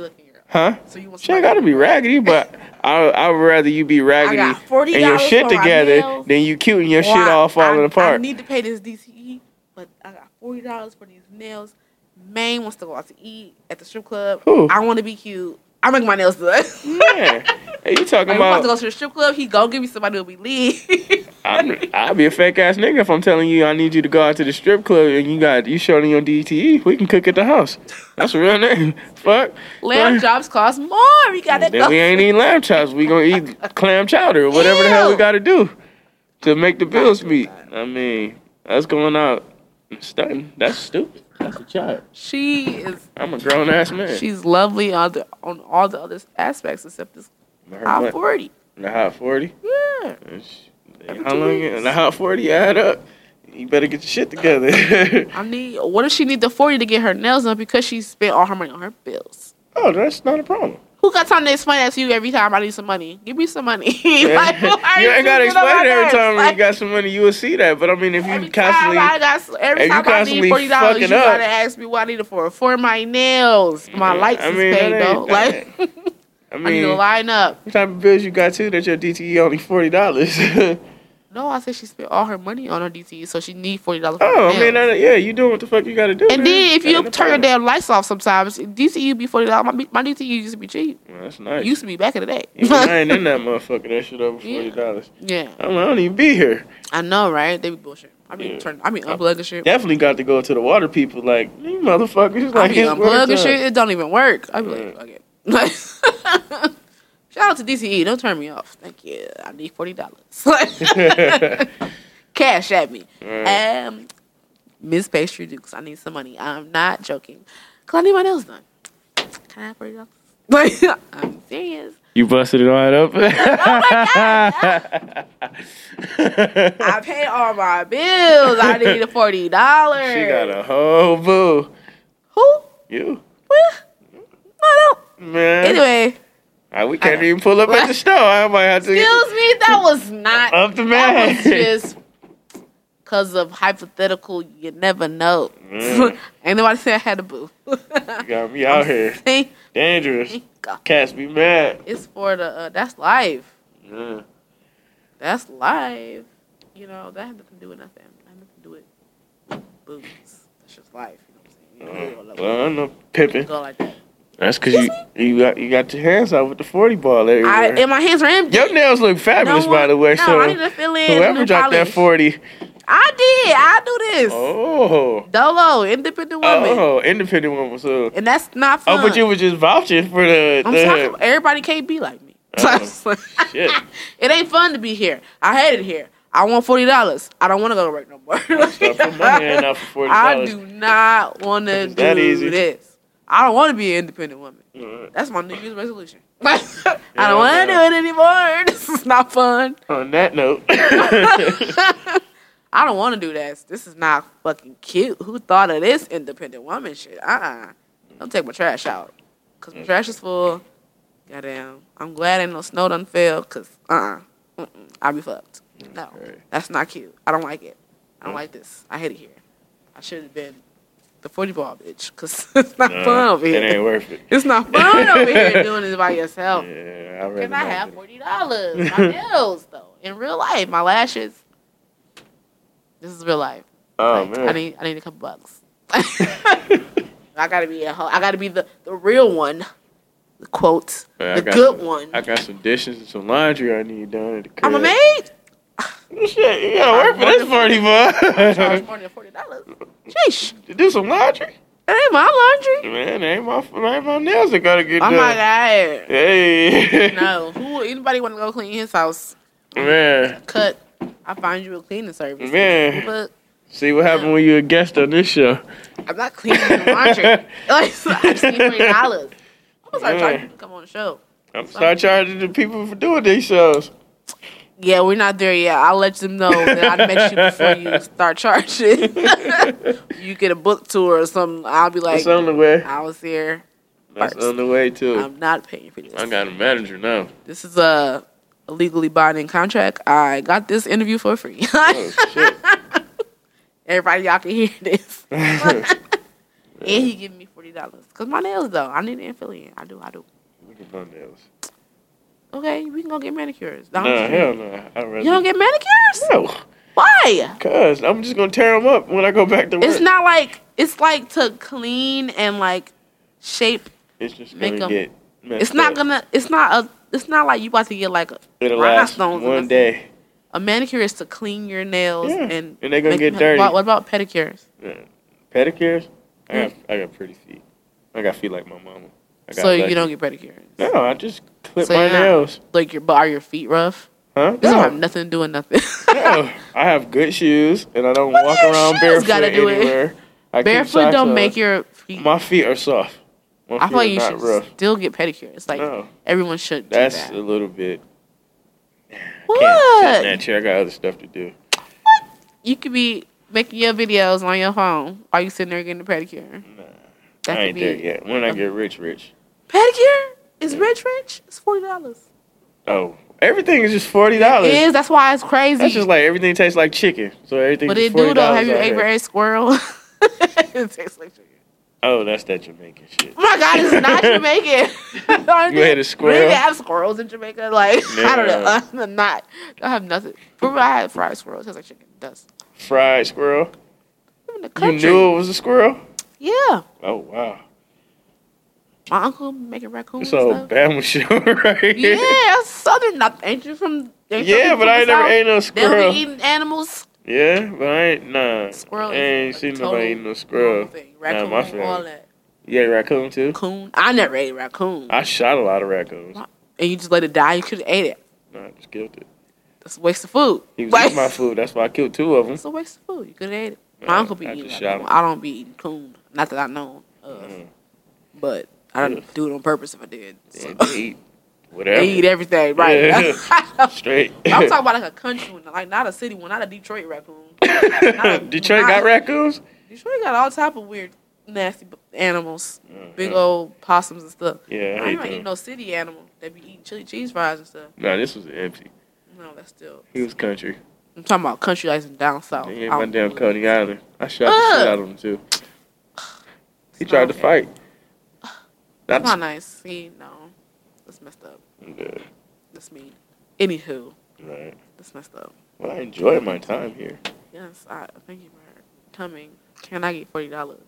Raggedy looking girl. Huh? So you want She ain't gotta be raggedy, but I I would rather you be raggedy and your shit together than you cute and your Or shit all falling I, apart. I need to pay this DTE, but I got forty dollars for these nails. Main wants to go out to eat at the strip club. Who? I want to be cute. I make my nails done. yeah. Hey, you talking Like, we about to go to the strip club. He gonna give me somebody who'll be. I'm, I'll be a fake ass nigga if I'm telling you I need you to go out to the strip club and you got you showing your DTE. We can cook at the house. That's a real name. Fuck. Lamb chops cost more. We gotta Then go. we ain't eating lamb chops. We gonna eat clam chowder or whatever the hell we gotta do to make the bills meet. I mean, that's going out stunting. That's stupid. That's a child. She is. I'm a grown ass man. She's lovely on the on all the other aspects except this Her hot butt- forty. The hot forty. Yeah. How Every long? weeks. The hot forty add up. You better get your shit together. I need. What if she need the forty to get her nails done because she spent all her money on her bills? oh, that's not a problem. Who got time to explain that to you every time I need some money? Give me some money. you Like, why ain't gotta explain it every time Like, you got some money. You will see that. But I mean, if you constantly, time I got, every if you time I need forty dollars, you gotta ask me what I need it for. For my nails, my Yeah, lights I is mean, paid though. Like I I need mean, to line up. what type of bills you got too that your DTE only forty dollars? No, I said she spent all her money on her DTE, so she need forty dollars. oh, I mean, that, yeah, you doing what the fuck you got to do. and man. then if That you turn your damn lights off, sometimes DTE be forty dollars. My, my DTE used to be cheap. Well, that's nice. Used to be back in the day. I ain't in that motherfucker. That shit over forty dollars. yeah, I don't, I don't even be here. I know, right? They be bullshit. I mean, Yeah. turn. I mean, unplugging shit. Definitely got to go to the water people. Like you motherfuckers. I Like it's work unplugging shit. It don't even work. I be Yeah. like, it. Shout out to DTE. Don't turn me off. Thank you. I need forty dollars. Cash at me. Right. Um, Miss Pastry Dukes. I need some money. I'm not joking. Cause I need my nails done. Can I have forty dollars? Like, I'm serious. You busted it right up. oh my god! I pay all my bills. I need forty dollars. She got a whole boo. who? You Well, I don't. man. Anyway, Ah, we can't even pull up at the store. I might have to excuse me. That was not. up the man. That was just because of hypothetical. You never know. Mm. Ain't nobody say I had a boo. you got me out here. Dangerous. Cats be mad. It's for the. Uh, that's life. Yeah. That's life. You know that had nothing to do with nothing. That had nothing to do with boos. That's just life. You know what I'm saying? You Uh, well, I'm no pipping. go like that. That's because you you got you got your hands out with the forty ball everywhere. I and my hands are empty. Your nails look fabulous, No by the way. no, so I need to fill in whoever dropped that forty, I did. I do this. oh, Dolo, independent woman. oh, independent woman. So, And that's not fun. oh, but you were just vouching for the. I'm the talking, everybody can't be like me. Oh, shit. it ain't fun to be here. I hate it here. I want forty dollars. I don't want to go to work no more. Stuff for money ain't out for $40. I do not want to It's that do easy. this. I don't want to be an independent woman. Alright. That's my New Year's resolution. I don't want to do it anymore. This is not fun. On that note, I don't want to do this. This is not fucking cute. Who thought of this independent woman shit? Uh uh Don't take my trash out. Because my trash is full. Goddamn. I'm glad ain't no snow done fell. Because, uh uh-uh. uh. I'll be fucked. No. That's not cute. I don't like it. I don't like this. I hate it here. I should have been the 40 ball bitch. Because it's not nah, fun over here. it ain't worth it. It's not fun over here doing this by yourself. Yeah, I Can I have forty dollars? My nails though. In real life, my lashes. This is real life. Oh Like, man, I need I need a couple bucks. I gotta be a ho- I gotta be the, the real one. The quote. Man, I the got good some- one. I got some dishes and some laundry I need done at the crib. I'm a maid. Shit, you gotta work for this forty, Charge boy. more than forty dollars. Sheesh. to do some laundry, That ain't my laundry. man. It ain't my, it ain't my nails that gotta get Oh done. my god. Hey, No. Who anybody wanna go clean his house? man. Cut. I find you a cleaning service. Man. But See what happened when you a guest on this show. I'm not cleaning the laundry. like, I just need forty dollars. I'm gonna start Yeah. charging you to come on the show. I'm start charging the people for doing these shows. Yeah, we're not there yet. I'll let them know that I met you before you start charging. you get a book tour or something. I'll be like, That's on the way. I was here. That's first. on the way too. I'm not paying for this. I got a manager now. This is a, a legally binding contract. I got this interview for free. Oh shit. Everybody, y'all can hear this. and he giving me forty dollars cause my nails though. I need an affiliate. I do. I do. Look at my nails. Okay, we can go get manicures. Nah, hell no. I'd. You don't get manicures? No, Why? cause I'm just gonna tear them up when I go back to work. It's not like it's like to clean and like shape. It's just make gonna 'em- get. It's not up. gonna. It's not a. It's not like you about to get like a. It'll rhinestones one day. A manicure is to clean your nails Yeah, and and they gonna get them- dirty. What, what about pedicures? Yeah. Pedicures? I got, mm. I got pretty feet. I got feet like my mama. I got So you don't get pedicures. No, I just clip So my you're not- nails. Like your, but are your feet rough? Huh? This don't have nothing to do with nothing. no. I have good shoes, and I don't What walk around barefoot gotta do it? anywhere. I keep Barefoot don't on. make your feet. My feet are soft. My I feel like you should rough. still get pedicures. Like No, everyone should. Do that's that. a little bit. Can't sit in what? that chair. I got other stuff to do. What? You could be making your videos on your phone while you sitting there getting a pedicure. Nah, That I ain't be there yet. When I get rich, rich. pedicure is rich, rich. It's forty dollars. Oh, everything is just forty dollars. It is. That's why it's crazy. That's just like everything tastes like chicken. So everything. but it do though. Have you out ate squirrel? it tastes like chicken. Oh, that's that Jamaican shit. Oh my god, it's not Jamaican. You had a squirrel? We have squirrels in Jamaica. Like I don't know. I'm not. I have nothing. Real, I had fried squirrel. It tastes like chicken. It does. Fried squirrel. I'm in the You knew it was a squirrel? Yeah. Oh wow. My uncle making raccoons So. Bama shit right. Yeah, southern. Not ain't you from? ain't Yeah, from but I ain't never ate no They'll squirrel. be eating animals. Yeah, but I ain't nah. Squirrel. I ain't seen nobody eating no squirrel. Thing. Nah, Raccoon, my all that. You ate raccoon too? Coon. I never ate raccoon. I shot a lot of raccoons. and you just let it die. You could have ate it. No, I just killed it. That's a waste of food. He was eating my food. That's why I killed two of them. It's a waste of food. You could have ate it. My Nah, uncle be I eating raccoon. I don't be eating coon. Not that I know of. Mm. But I don't do it on purpose if I did. So. And they eat whatever. They eat everything, right? Yeah. Straight. I'm talking about like a country one, like not a city one, not a Detroit raccoon. a- Detroit not- got raccoons? Detroit got all type of weird, nasty animals, big Mhm. old possums and stuff. Yeah, I I ain't eating no city animal. They be eating chili cheese fries and stuff. Nah, this was empty. No, that's still. He was country. I'm talking about country like in down south. He ain't I my damn know. Coney Island. I shot the shit out of him too. He tried to fight. That's not nice. See, no, that's messed up. good. That's mean. Anywho, Right. that's messed up. Well, I enjoyed my time here. Yes, I thank you for coming. Can I get forty dollars?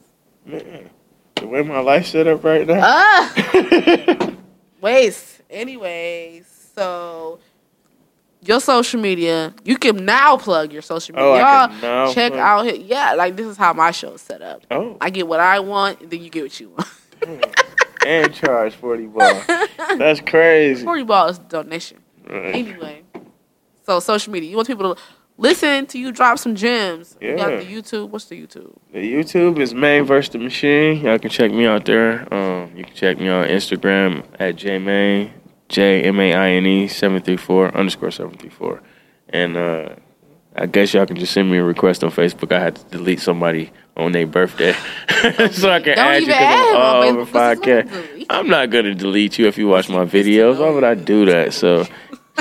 Man, the way my life set up right now. Ah, waste. Anyways, so your social media, you can now plug your social media. oh, I can now. check plug- out. His, yeah, like this is how my show's set up. Oh, I get what I want, then you get what you want. and charge forty bucks. That's crazy. Forty ball is donation. Right. Anyway, so social media, you want people to listen to you drop some gems. You got Yeah. the YouTube. What's the YouTube? The YouTube is Main versus the Machine. Y'all can check me out there. Um, you can check me on Instagram at jmain, J M A I N E seven three four underscore seven three four, and uh, I guess y'all can just send me a request on Facebook. I had to delete somebody on their birthday, so I can Don't add you even because I'm all over What's five his K. name? Delete. I'm not gonna delete you if you watch my videos. Why would I do that? So,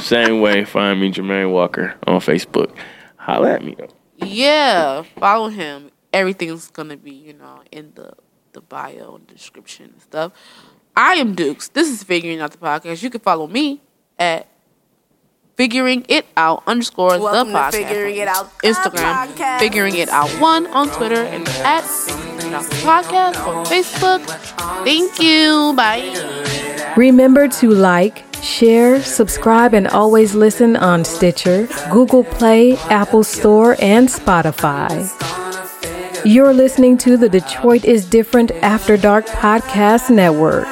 same way, find me Jermaine Walker on Facebook. Holla at me though. Yeah, follow him. Everything's gonna be, you know, in the the bio and description and stuff. I am Dukes. This is figuring out the podcast. You can follow me at figuring it out underscore Welcome the podcast. Figuring It Out, Instagram, podcast. figuring it out one on Twitter and at figuring it out the podcast on Facebook. Thank you. Bye. Remember to like, share, subscribe, and always listen on Stitcher, Google Play, Apple Store, and Spotify. You're listening to the Detroit is Different After Dark Podcast Network.